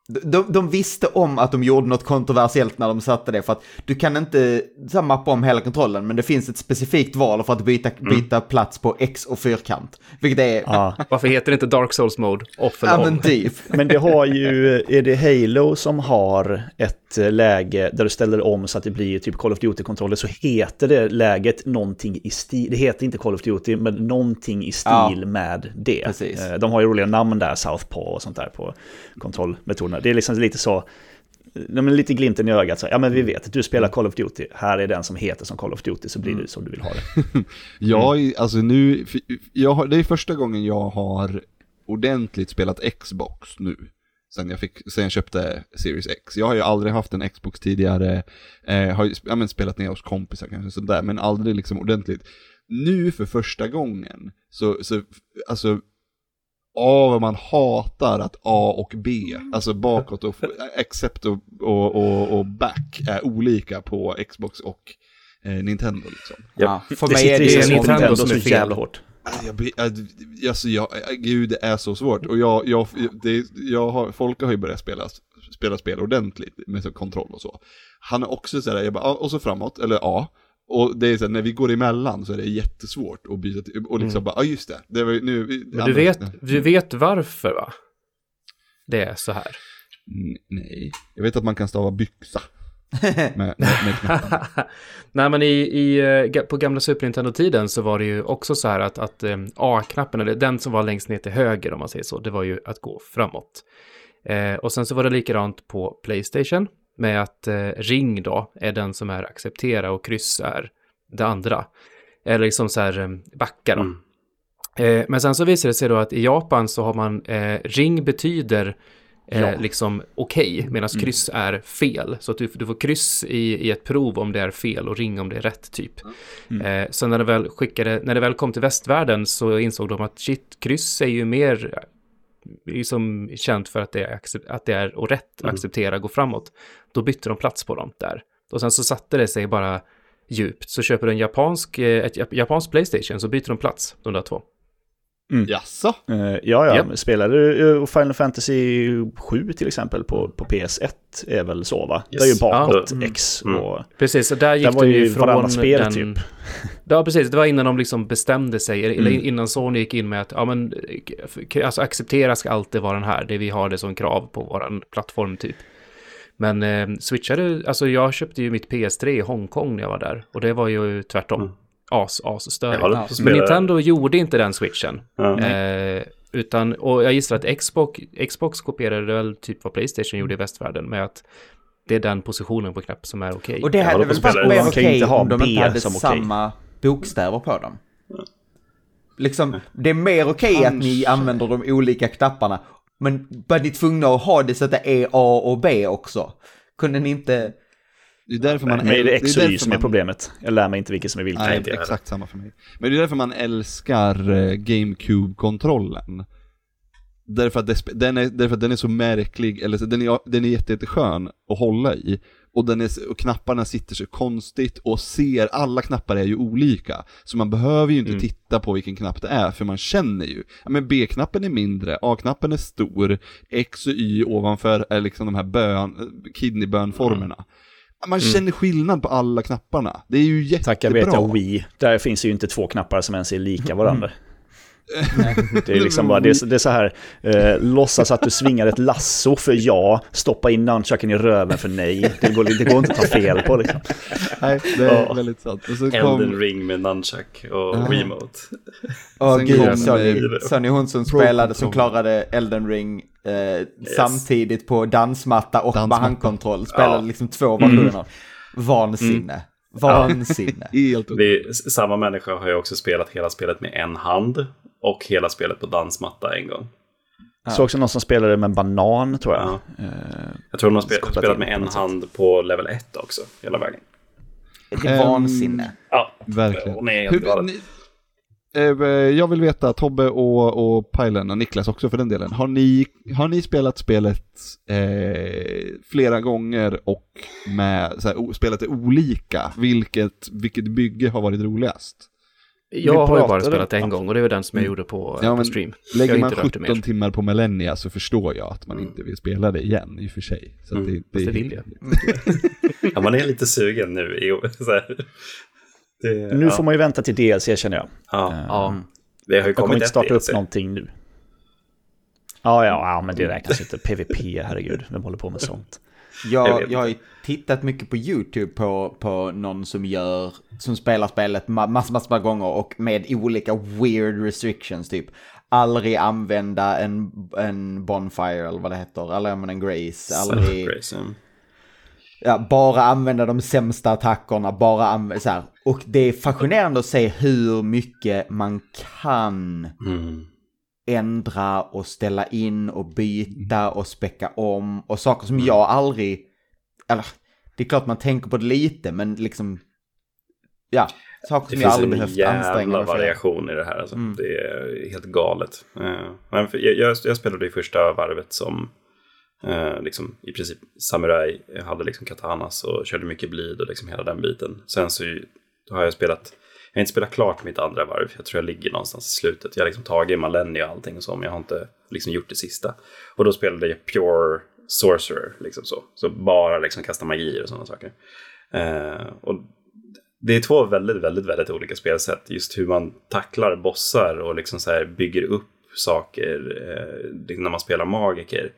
De, de visste om att de gjorde något kontroversiellt när de satte det, för att du kan inte så här, mappa om hela kontrollen, men det finns ett specifikt val för att byta, byta plats på X och fyrkant. Vilket är... ja. Varför heter det inte Dark Souls Mode? Off eller Ja, men typ. Men det har ju, är det Halo som har ett eh, läge där du ställer om så att det blir typ Call of Duty-kontroller så heter det läget någonting i stil, det heter inte Call of Duty men någonting i stil Ja, med det. precis. Eh, De har ju roliga namn där, Southpaw och sånt där på kontrollmetoderna. Det är liksom lite så, men lite glimten i ögat, så, ja men vi vet du spelar Call of Duty, här är den som heter som Call of Duty så blir det som du vill ha det. Jag, alltså nu, jag har, det är första gången jag har ordentligt spelat Xbox nu. Sen jag, fick, sen jag köpte Series X. Jag har ju aldrig haft en Xbox tidigare. Eh, har ju ja, men spelat ner hos kompisar kanske sådär, men aldrig liksom ordentligt. Nu för första gången, så, så alltså, A vad man hatar att A och B, alltså bakåt och accept och, och, och, och back är olika på Xbox och eh, Nintendo liksom. Ja, för Det mig är det som Nintendo Nintendo som är fel. jävla hårt. Jag, blir- alltså jag, gud det är så svårt. Och jag, jag, det, jag har, folk har ju börjat spela, spela spel ordentligt med så kontroll och så. Han är också sådär, jag bara, "Ja, och så framåt, eller ja. Och det är så här, när vi går emellan så är det jättesvårt att byta till, och liksom bara, ja just det, det var ju nu. Men du vet, du vet varför va? Det är så här. Mm, Nej, jag vet att man kan stava byxa. med, med. Nej, men i, i, eh, på gamla Super Nintendo-tiden så var det ju också så här att, att eh, A-knappen, eller den som var längst ner till höger om man säger så, det var ju att gå framåt. Eh, och sen så var det likadant på Playstation med att eh, ring då är den som är acceptera och kryss är det andra. Eller liksom så här eh, backa då. Mm. Eh, men sen så visar det sig då att i Japan så har man ring betyder eh, Ja. liksom okej, medan kryss är fel. Så att du, du får kryss i, i ett prov om det är fel och ring om det är rätt typ. Eh, så när det, väl skickade, när det väl kom till västvärlden så insåg de att shit, kryss är ju mer eh, liksom känt för att det är, att det är och rätt, acceptera, gå framåt. Då bytte de plats på dem där. Och sen så satte det sig bara djupt. Så köper du en japansk, eh, ett jap- japansk Playstation så byter de plats, de där två. Jaså? Eh, ja, ja. Japp. Spelar du eh, Final Fantasy 7 till exempel på, på PS1 är väl så va? Det är ju Yes. bakåt Ja. X Mm. och... Precis, så där gick Där var de ju från spel, den... typ. Ja, precis. Det var innan de liksom bestämde sig, eller Mm. innan Sony gick in med att ja, men, eh, alltså, acceptera ska alltid vara den här, det vi har det som krav på vår plattform typ. Men eh, switchade, alltså jag köpte ju mitt PS3 i Hongkong när jag var där, och det var ju tvärtom. Mm. As, as störigt. Spela- Men Nintendo gjorde inte den switchen. Ja. Eh, utan, och jag gissar att Xbox, Xbox kopierade väl typ vad Playstation gjorde i västvärlden med att det är den positionen på knapp som är okej. Och det hade väl varit mer okej inte ha om de inte hade samma bokstäver på dem. Liksom, det är mer okej att ni använder de olika knapparna, men var ni tvungna att ha det så att det är A och B också? Kunde ni inte... Det är därför man... Men är det X och Y som är man- problemet? Jag lär mig inte vilket som är vilket. Nej, exakt samma för mig. Men det är därför man älskar eh, GameCube-kontrollen. Därför att, den är, därför att den är så märklig, eller så, den är, den är jätte, jätteskön att hålla i. Och, den är, och knapparna sitter så konstigt och ser, alla knappar är ju olika. Så man behöver ju inte Mm. titta på vilken knapp det är, för man känner ju. Ja, men B-knappen är mindre, A-knappen är stor, X och Y ovanför är liksom de här bön, kidneybönformerna. Man känner skillnad på alla knapparna. Det är ju jättebra. Tackar vet jag Wii. Där finns ju inte två knappar som ens är lika varandra. Det är liksom bara, det är, så- det är så här, eh, låtsas att du svingar ett lasso för ja, stoppa in nunchucken i röven för nej. Det går, det går inte att ta fel på liksom. Nej, det är Ja. väldigt sant. Och så Elden kom, ring med nunchuck och Ja. remote. Åh Sen gud, Sonny, Sonny hon som spelade, som klarade Elden Ring eh, samtidigt på dansmatta och Dansmatta. med handkontroll. Spelade Ja. liksom två versioner. Vansinne. Vansinne. helt Det är, samma människa har ju också spelat hela spelet med en hand och hela spelet på dansmatta en gång. Ja. Så också någon som spelade med en banan tror jag. Ja. Eh, Jag tror de har spe, Kopplat spelat med en hand på level 1 också, hela vägen. Det är vansinne. Ja, Verkligen. hon är Hur, ni, eh, jag vill veta, Tobbe och, och Pajlen och Niklas också för den delen, har ni, har ni spelat spelet eh, flera gånger och med, så här, o, spelat det olika? Vilket, vilket bygge har varit roligast? Jag har ju bara spelat en gång och det var den som jag gjorde på, Ja, på men stream. Lägger man inte rört det 17 mer. timmar på Millennia så förstår jag att man inte vill spela det igen i och för sig. Så att Mm, det, fast det vill jag. Ja, man är lite sugen nu. i- Så här. Det, nu ja, får man ju vänta till DLC känner jag. ja, Eh, Ja, det har ju Jag kommer kommit inte starta upp DLC. någonting nu. Ja, ja, ja, men det räknas inte. PVP, herregud. Vem håller på med sånt? Jag Jag, har ju tittat mycket på YouTube på, på någon som gör, som spelar spelet ma- massor, massor gånger och med olika weird restrictions typ. Aldrig använda en, en Bonfire eller vad det heter, eller använda en Grace, aldrig, ja, bara använda de sämsta attackerna, bara använda så här. Och det är fascinerande att se hur mycket man kan Mm. Ändra och ställa in och byta och späcka om och saker som jag aldrig, eller det är klart man tänker på det lite men liksom, ja, saker Det som jag finns aldrig en behövt anstränga jävla mig för. variation i det här. Alltså. Mm. Det är helt galet. Eh, Men jag, jag, spelade i första varvet som eh, liksom, i princip samurai. Jag hade liksom katanas och körde mycket blid och liksom hela den biten. Sen så har jag spelat, jag har inte spelat klart mitt andra varv. Jag tror jag ligger någonstans i slutet. Jag har liksom tagit Malenia och allting och så, men jag har inte liksom gjort det sista. Och då spelade jag Pure Sorcerer, liksom så. Så bara liksom kasta magier och sådana saker. Eh, och det är två väldigt, väldigt, väldigt olika spelsätt. Just hur man tacklar bossar och liksom så här bygger upp saker eh, liksom när man spelar magiker.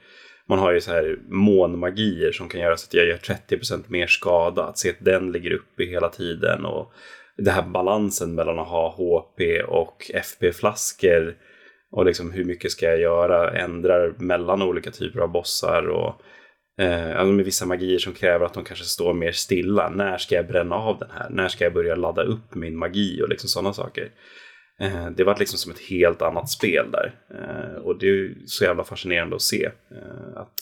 man har ju så här månmagier som kan göra så att jag gör 30% mer skada. Att se att den ligger uppe hela tiden. Och det här balansen mellan att ha HP och FP-flaskor. Och liksom hur mycket ska jag göra? Ändrar mellan olika typer av bossar. Och eh, alltså med vissa magier som kräver att de kanske står mer stilla. När ska jag bränna av den här? När ska jag börja ladda upp min magi? Och liksom sådana saker. Eh, det var liksom som ett helt annat spel där. Eh, och det är så jävla fascinerande att se. Eh, att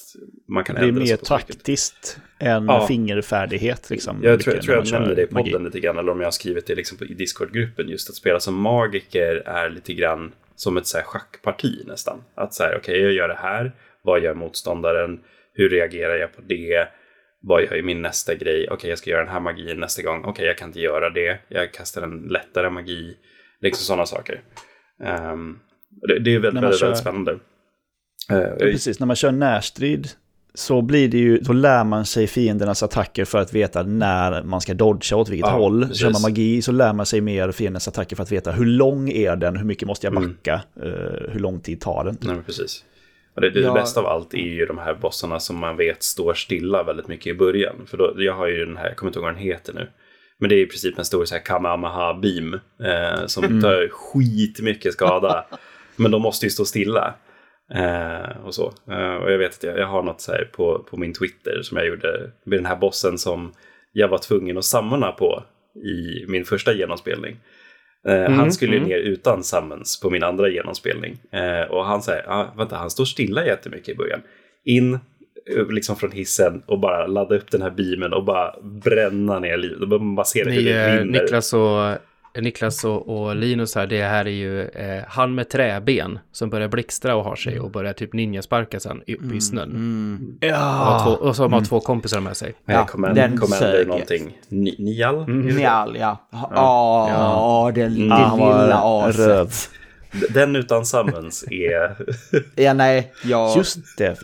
man kan Det är mer taktiskt än Ja. fingerfärdighet. Liksom, Jag tror, mycket tror jag nämnde det i magi. podden lite grann, eller om jag har skrivit det liksom i Discord-gruppen. Just att spela som magiker är lite grann som ett så här schackparti nästan. Att så här, okej, jag gör det här. Vad gör motståndaren? Hur reagerar jag på det? Vad gör jag min nästa grej? Okej, jag ska göra den här magin nästa gång. Okej, jag kan inte göra det. Jag kastar en lättare magi. Liksom sådana saker. Ehm, det, det är väldigt, väldigt, kör- väldigt spännande. Ja, Eh, precis, när man kör närstrid så blir det ju, då lär man sig fiendernas attacker för att veta när man ska dodga åt vilket Ja, håll. precis. Kör man magi så lär man sig mer fiendens attacker för att veta hur lång är den, hur mycket måste jag Mm. backa, eh, hur lång tid tar den. Nej, men precis. Och det, det, Ja. det bästa av allt är ju de här bossarna som man vet står stilla väldigt mycket i början. För då, jag har ju den här, jag kommer inte ihåg vad den heter nu. Men det är i princip en stor så här Kamehameha beam eh, som tar skitmycket skada. men de måste ju stå stilla. Eh, och så. Eh, och jag vet att jag, jag har något så här på, på min Twitter som jag gjorde med den här bossen som jag var tvungen att samla på i min första genomspelning. Eh, han skulle ju ner utan summons på min andra genomspelning. Eh, och han säger, ah, vänta, han står stilla jättemycket i början. In liksom från hissen och bara ladda upp den här beamen och bara bränna ner livet. Man bara ser hur Ni, det eh, rinner. Niklas och, Niklas och, och Linus här, det här är ju eh, han med träben som börjar blixtra och har sig och börjar typ ninjasparka sen upp i snön. Och, har två, och så har man två kompisar med sig. Ja, command, den commander någonting. Ni, Nial? Njal, ja. Ja, det, det Ja, han var lilla röd. aset. Den utan summons är... Ja, nej, jag... Just det.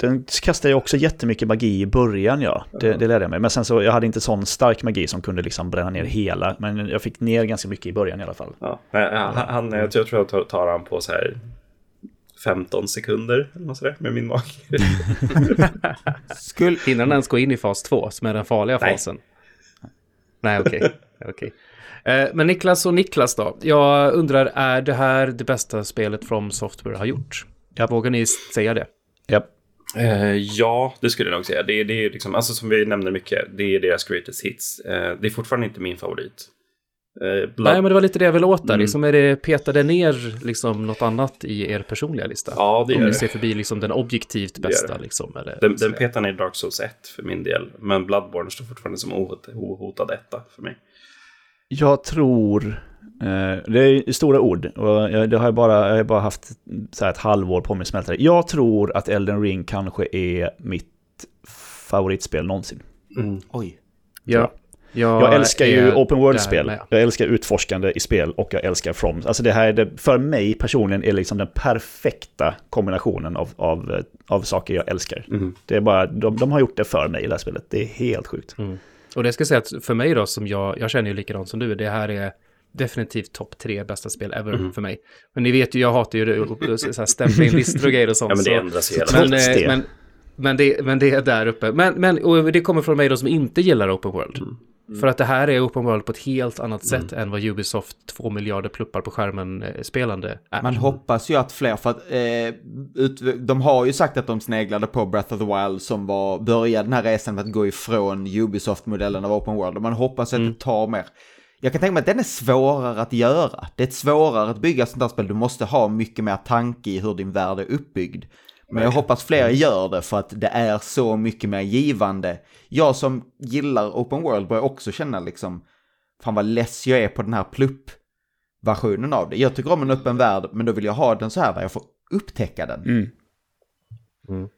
Den kastade ju också jättemycket magi i början, ja. Det, det lärde jag mig. Men sen så, jag hade inte sån stark magi som kunde liksom bränna ner hela. Men jag fick ner ganska mycket i början i alla fall. Ja, han, han, jag tror jag tar, tar han på så här 15 sekunder eller något sådär med min mage. Skulle... Den ens gå in i fas 2, som är den farliga Nej. fasen? Nej, okej. okej. Eh, Men Niklas och Niklas då? Jag undrar, är det här det bästa spelet From Software har gjort? Ja. Vågar ni säga det? Ja. Eh, ja, det skulle jag nog säga. Det, är- det är liksom, alltså som vi nämner mycket, det är deras greatest hits. Eh, det är fortfarande inte min favorit. Eh, Blood... Nej, men det var lite det jag ville åt där. Mm. Liksom är det, petade ner liksom något annat i er personliga lista? Ja, det Om gör ni det. ser förbi liksom den objektivt bästa det. liksom? Eller, Den, den petar ner Dark Souls 1 för min del, men Bloodborne står fortfarande som ohot, ohotad etta för mig. Jag tror, det är stora ord och jag, det har jag, bara, jag har bara haft så här ett halvår på mig att smälta det. Jag tror att Elden Ring kanske är mitt favoritspel någonsin. Oj. ja, Jag älskar ju open world-spel. Jag älskar utforskande i spel och jag älskar From. Alltså det här är det, för mig personligen är liksom den perfekta kombinationen av, av, eh, av saker jag älskar. Mm. Det är bara, de, de har gjort det för mig i det här spelet. Det är helt sjukt. Och det ska jag säga att för mig då, som jag, jag känner ju likadant som du, det här är definitivt topp tre bästa spel ever Mm. för mig. Men ni vet ju, jag hatar ju det, och- så här stämpla in listor och grejer och sånt. Ja, men det så- ändras ju hela men, eh, det. Men, men, det, men det är där uppe. Men, men och det kommer från mig då som inte gillar Open World. Mm. För att det här är Open World på ett helt annat sätt än vad Ubisoft två miljarder pluppar på skärmen eh, spelande är. Man hoppas ju att fler, för att eh, ut, de har ju sagt att de sneglade på Breath of the Wild som var, började den här resan med att gå ifrån Ubisoft-modellen av Open World. Och man hoppas att det tar mer. Jag kan tänka mig att den är svårare att göra. Det är svårare att bygga sånt här spel. Du måste ha mycket mer tanke i hur din värld är uppbyggd. Men jag hoppas fler gör det för att det är så mycket mer givande. Jag som gillar Open World börjar också känna liksom, fan vad less jag är på den här plupp versionen av det. Jag tycker om en öppen värld, men då vill jag ha den så här där jag får upptäcka den. Mm.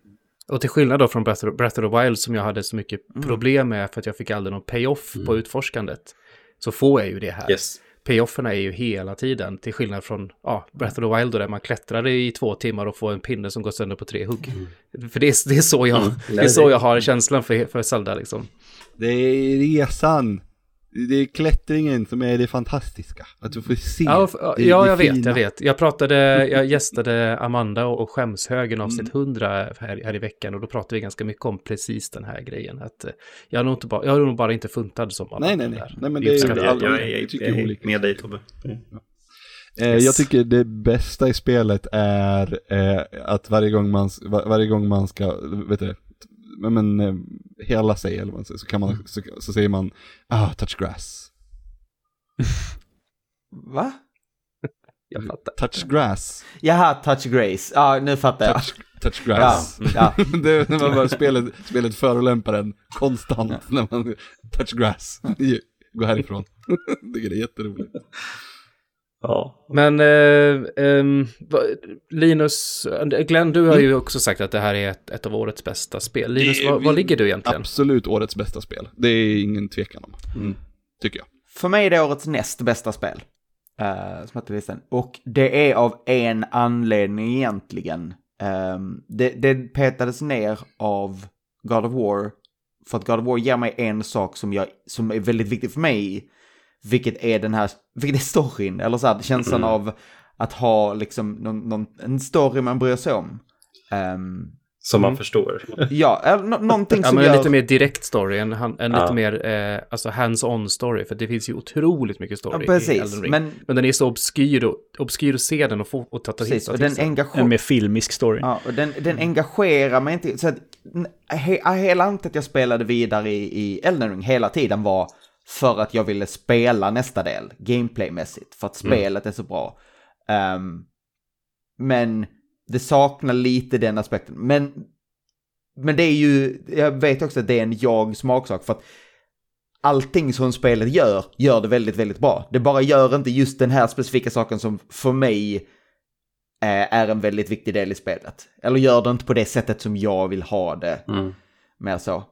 Och till skillnad då från Breath of, Breath of the Wild som jag hade så mycket Mm. problem med för att jag fick aldrig någon payoff på utforskandet. Så får jag ju det här. Yes. Payofferna är ju hela tiden, till skillnad från ja, Breath of the Wild där man klättrar i två timmar och får en pinne som går sönder på tre hugg. För det är, det är, så, jag, det är så jag har känslan för, för Zelda liksom. Det är resan. Det är klättringen som är det fantastiska. Att du får se. Ja, det, ja det jag vet, fina. jag vet. Jag pratade, jag gästade Amanda och Skämshögen avsnitt 100 här, här i veckan och då pratade vi ganska mycket om precis den här grejen. Att eh, jag är nog, inte bara, jag är nog bara inte funtad som alla Nej, nej, nej. där. Nej, men det är- jag, jag, jag, tycker jag är olika. med dig Tobbe. Mm. Eh, Jag tycker det bästa i spelet är eh, att varje gång man, var, varje gång man ska, vet du, men, men eh, hela sig eller vad man så kan man, så, så säger man, ah, touch grass. Va? Jag fattar. Touch grass. Jaha, Touch Grace. Ja, nu fattar jag. Touch, touch Ja, grass. ja. det, det var bara spelet, spelet förolämpar en konstant när man, touch grass. Gå härifrån. Det är jätteroligt. Ja. Men eh, ehm, va- Linus, Glenn, du har Mm. ju också sagt att det här är ett, ett av årets bästa spel. Linus, var, var ligger du egentligen? Absolut årets bästa spel. Det är ingen tvekan om. Mm. Tycker jag. För mig är det årets näst bästa spel. Uh, som heter listan. Och det är av en anledning egentligen. Ehm, det, det petades ner av God of War. För att God of War ger mig en sak som, jag, som är väldigt viktig för mig. Vilket är den här, vilket är storyn. Eller så här, känslan av att ha liksom någon, någon, en story man bryr sig om. Ehm, Som man Mm. förstår. ja, eller någonting Ja, som men en gör... lite mer direkt story, en, en Ja. lite mer eh, alltså hands-on story, för det finns ju otroligt mycket story Ja, i. Elden Ring. Men, Men den är så obskyr, och, obskyr att se den och få och ta, ta, precis, och den sig. engagerar... En mer filmisk story. Ja, och den, den engagerar mig inte. Så att, he, hela att jag spelade vidare i, i Elden Ring hela tiden var för att jag ville spela nästa del, gameplaymässigt, för att spelet är så bra. Ehm, men det saknar lite den aspekten. Men, men det är ju, jag vet också att det är en jag-smaksak, för att allting som spelet gör, gör det väldigt, väldigt bra. Det bara gör inte just den här specifika saken som för mig eh, är en väldigt viktig del i spelet. Eller gör det inte på det sättet som jag vill ha det. Mm. Mer så.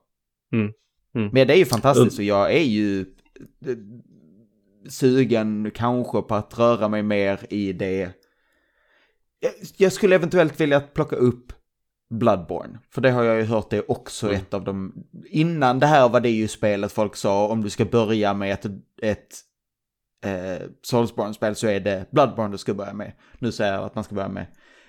Mm. Mm. Men det är ju fantastiskt och jag är ju eh, sugen kanske på att röra mig mer i det. Jag, jag skulle eventuellt vilja plocka upp Bloodborne. För det har jag ju hört det är också Mm. ett av de... Innan det här var det ju spelet folk sa om du ska börja med ett, ett eh, Soulsborne-spel så är det Bloodborne du ska börja med. Nu säger jag att man ska börja med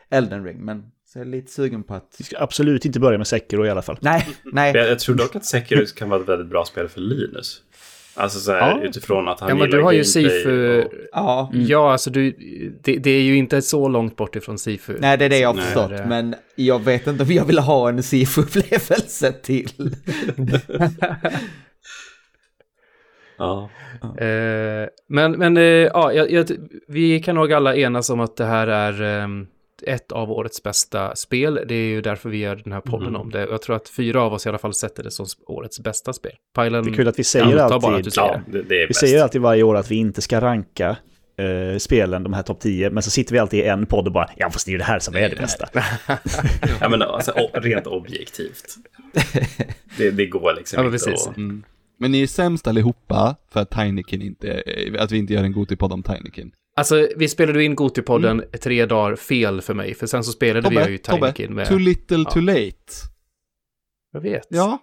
Elden Ring men så är jag lite sugen på att... Vi ska absolut inte börja med Sekiro i alla fall. Nej, nej. Jag, jag tror dock att Sekiro kan vara ett väldigt bra spel för Linus. Alltså så här, Ja. utifrån att han Ja, men gillar du har ju Sifu. och- Ja. Ja, alltså du, det, det är ju inte så långt bort ifrån Sifu. Nej, det är det jag har Nej. förstått, men jag vet inte om jag vill ha en Sifu-upplevelse till. Ja. Eh, men men eh, ja, jag, jag, vi kan nog alla enas om att det här är ehm, ett av årets bästa spel. Det är ju därför vi gör den här podden Mm. om det. Jag tror att fyra av oss i alla fall sätter det som årets bästa spel. Pajlen, Det är kul att vi säger bara att du alltid, säger ja, det. vi bäst. säger alltid varje år att vi inte ska ranka eh, spelen, de här topp 10, men så sitter vi alltid i en podd och bara ja fast det är ju det här som är det bästa. Ja, men alltså, rent objektivt. Det, det går liksom Ja, men inte precis. att... Mm. Men ni är sämst allihopa för att Tinykin inte, att vi inte gör en Gotipodd om Tinykin. Alltså, vi spelade in Gotipodden tre dagar fel för mig, för sen så spelade vi ju Tobbe, Tobbe, Tinykin med... too little Ja. too late. Jag vet. Ja,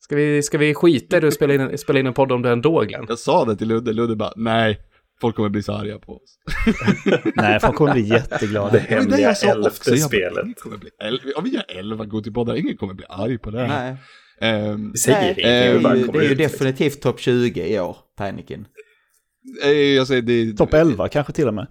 Ska vi, ska vi skita i det och spela in, spela in en podd om det ändå, Glenn? jag sa det till Ludde, Ludde bara, nej, folk kommer bli så arga på oss. Nej, folk kommer bli jätteglada. Det hemliga jag sa elfte också, jag bara, spelet. ingen kommer bli elva, ja, vi gör elva Gotipoddar, ingen kommer bli arg på det. Nej. Ehm, säger Nej, det ju, kommer det är ju definitivt topp 20 i år, Tinykin. Eh, jag säger det. Topp 11 kanske till och med.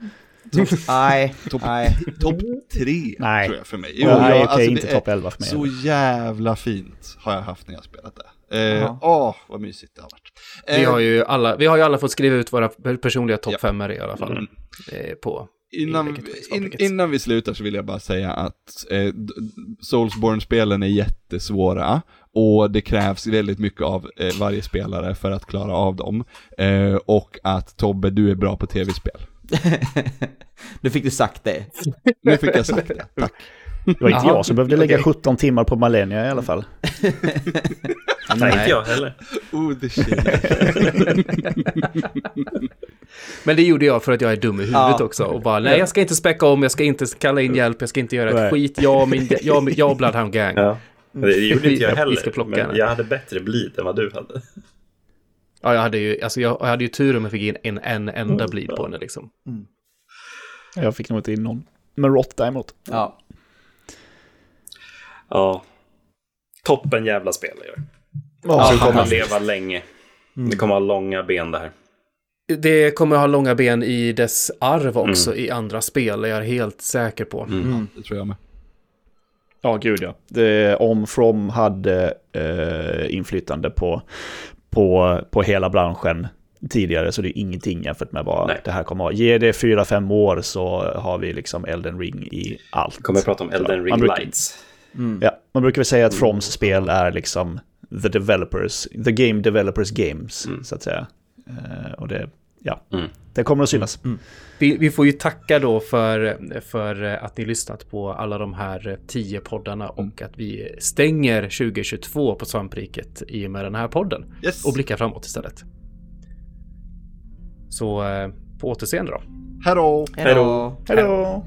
Nej, Topp nej. top tre, Nej. tror jag för mig. Jo, nej, okej, alltså, inte topp 11 för mig. Så jävla fint har jag haft när jag spelat det. Eh. Åh, vad mysigt det har varit. Vi Eh, har ju alla, vi har ju alla fått skriva ut våra personliga topp Ja. femmor i alla fall. Mm. Eh, på Innan, in, innan vi slutar så vill jag bara säga att eh, Soulsborne-spelen är jättesvåra och det krävs väldigt mycket av eh, varje spelare för att klara av dem. Eh, och att Tobbe, du är bra på tv-spel. Nu fick du sagt det. Nu fick jag sagt det, tack. Det var inte Jaha, jag som behövde lägga okej. 17 timmar på Malenia i alla fall. Nej, inte jag heller. Oh, the shit. Men det gjorde jag för att jag är dum i huvudet Ja. också. Och bara, nej jag ska inte späcka om, jag ska inte kalla in hjälp, jag ska inte göra ett Nej. skit. Jag och, min, jag, jag och Bloodhound Gang. Ja. Det gjorde inte jag heller. ska plocka men jag hade bättre blid än vad du hade. Ja, jag hade ju, alltså jag, jag hade ju tur om jag fick in en, en enda bleed på henne liksom. Jag fick nog inte in någon. Men Rott däremot. Ja. Ja. Toppen jävla spel det gör. Ja, det kommer att leva länge. Det kommer att ha långa ben det här. Det kommer ha långa ben i dess arv också i andra spel, är jag helt säker på. Det tror jag med. Ja, gud ja. Det, om From hade eh, inflytande på, på, på hela branschen tidigare så det är ingenting jämfört med vad Nej. det här kommer att ha. Ge det fyra, fem år så har vi liksom Elden Ring i allt. Vi kommer att prata om Elden Ring brukar- Lights. Ja, man brukar väl säga att Froms spel är liksom the developers, the game developers games, så att säga. Eh, och det, ja, Mm. det kommer att synas. Vi, vi får ju tacka då för, för att ni lyssnat på alla de här tio poddarna och att vi stänger 2022 på svampriket i och med den här podden. Yes. Och blickar framåt istället. Så eh, på återseende då. Hej då! Hej då! Hej då!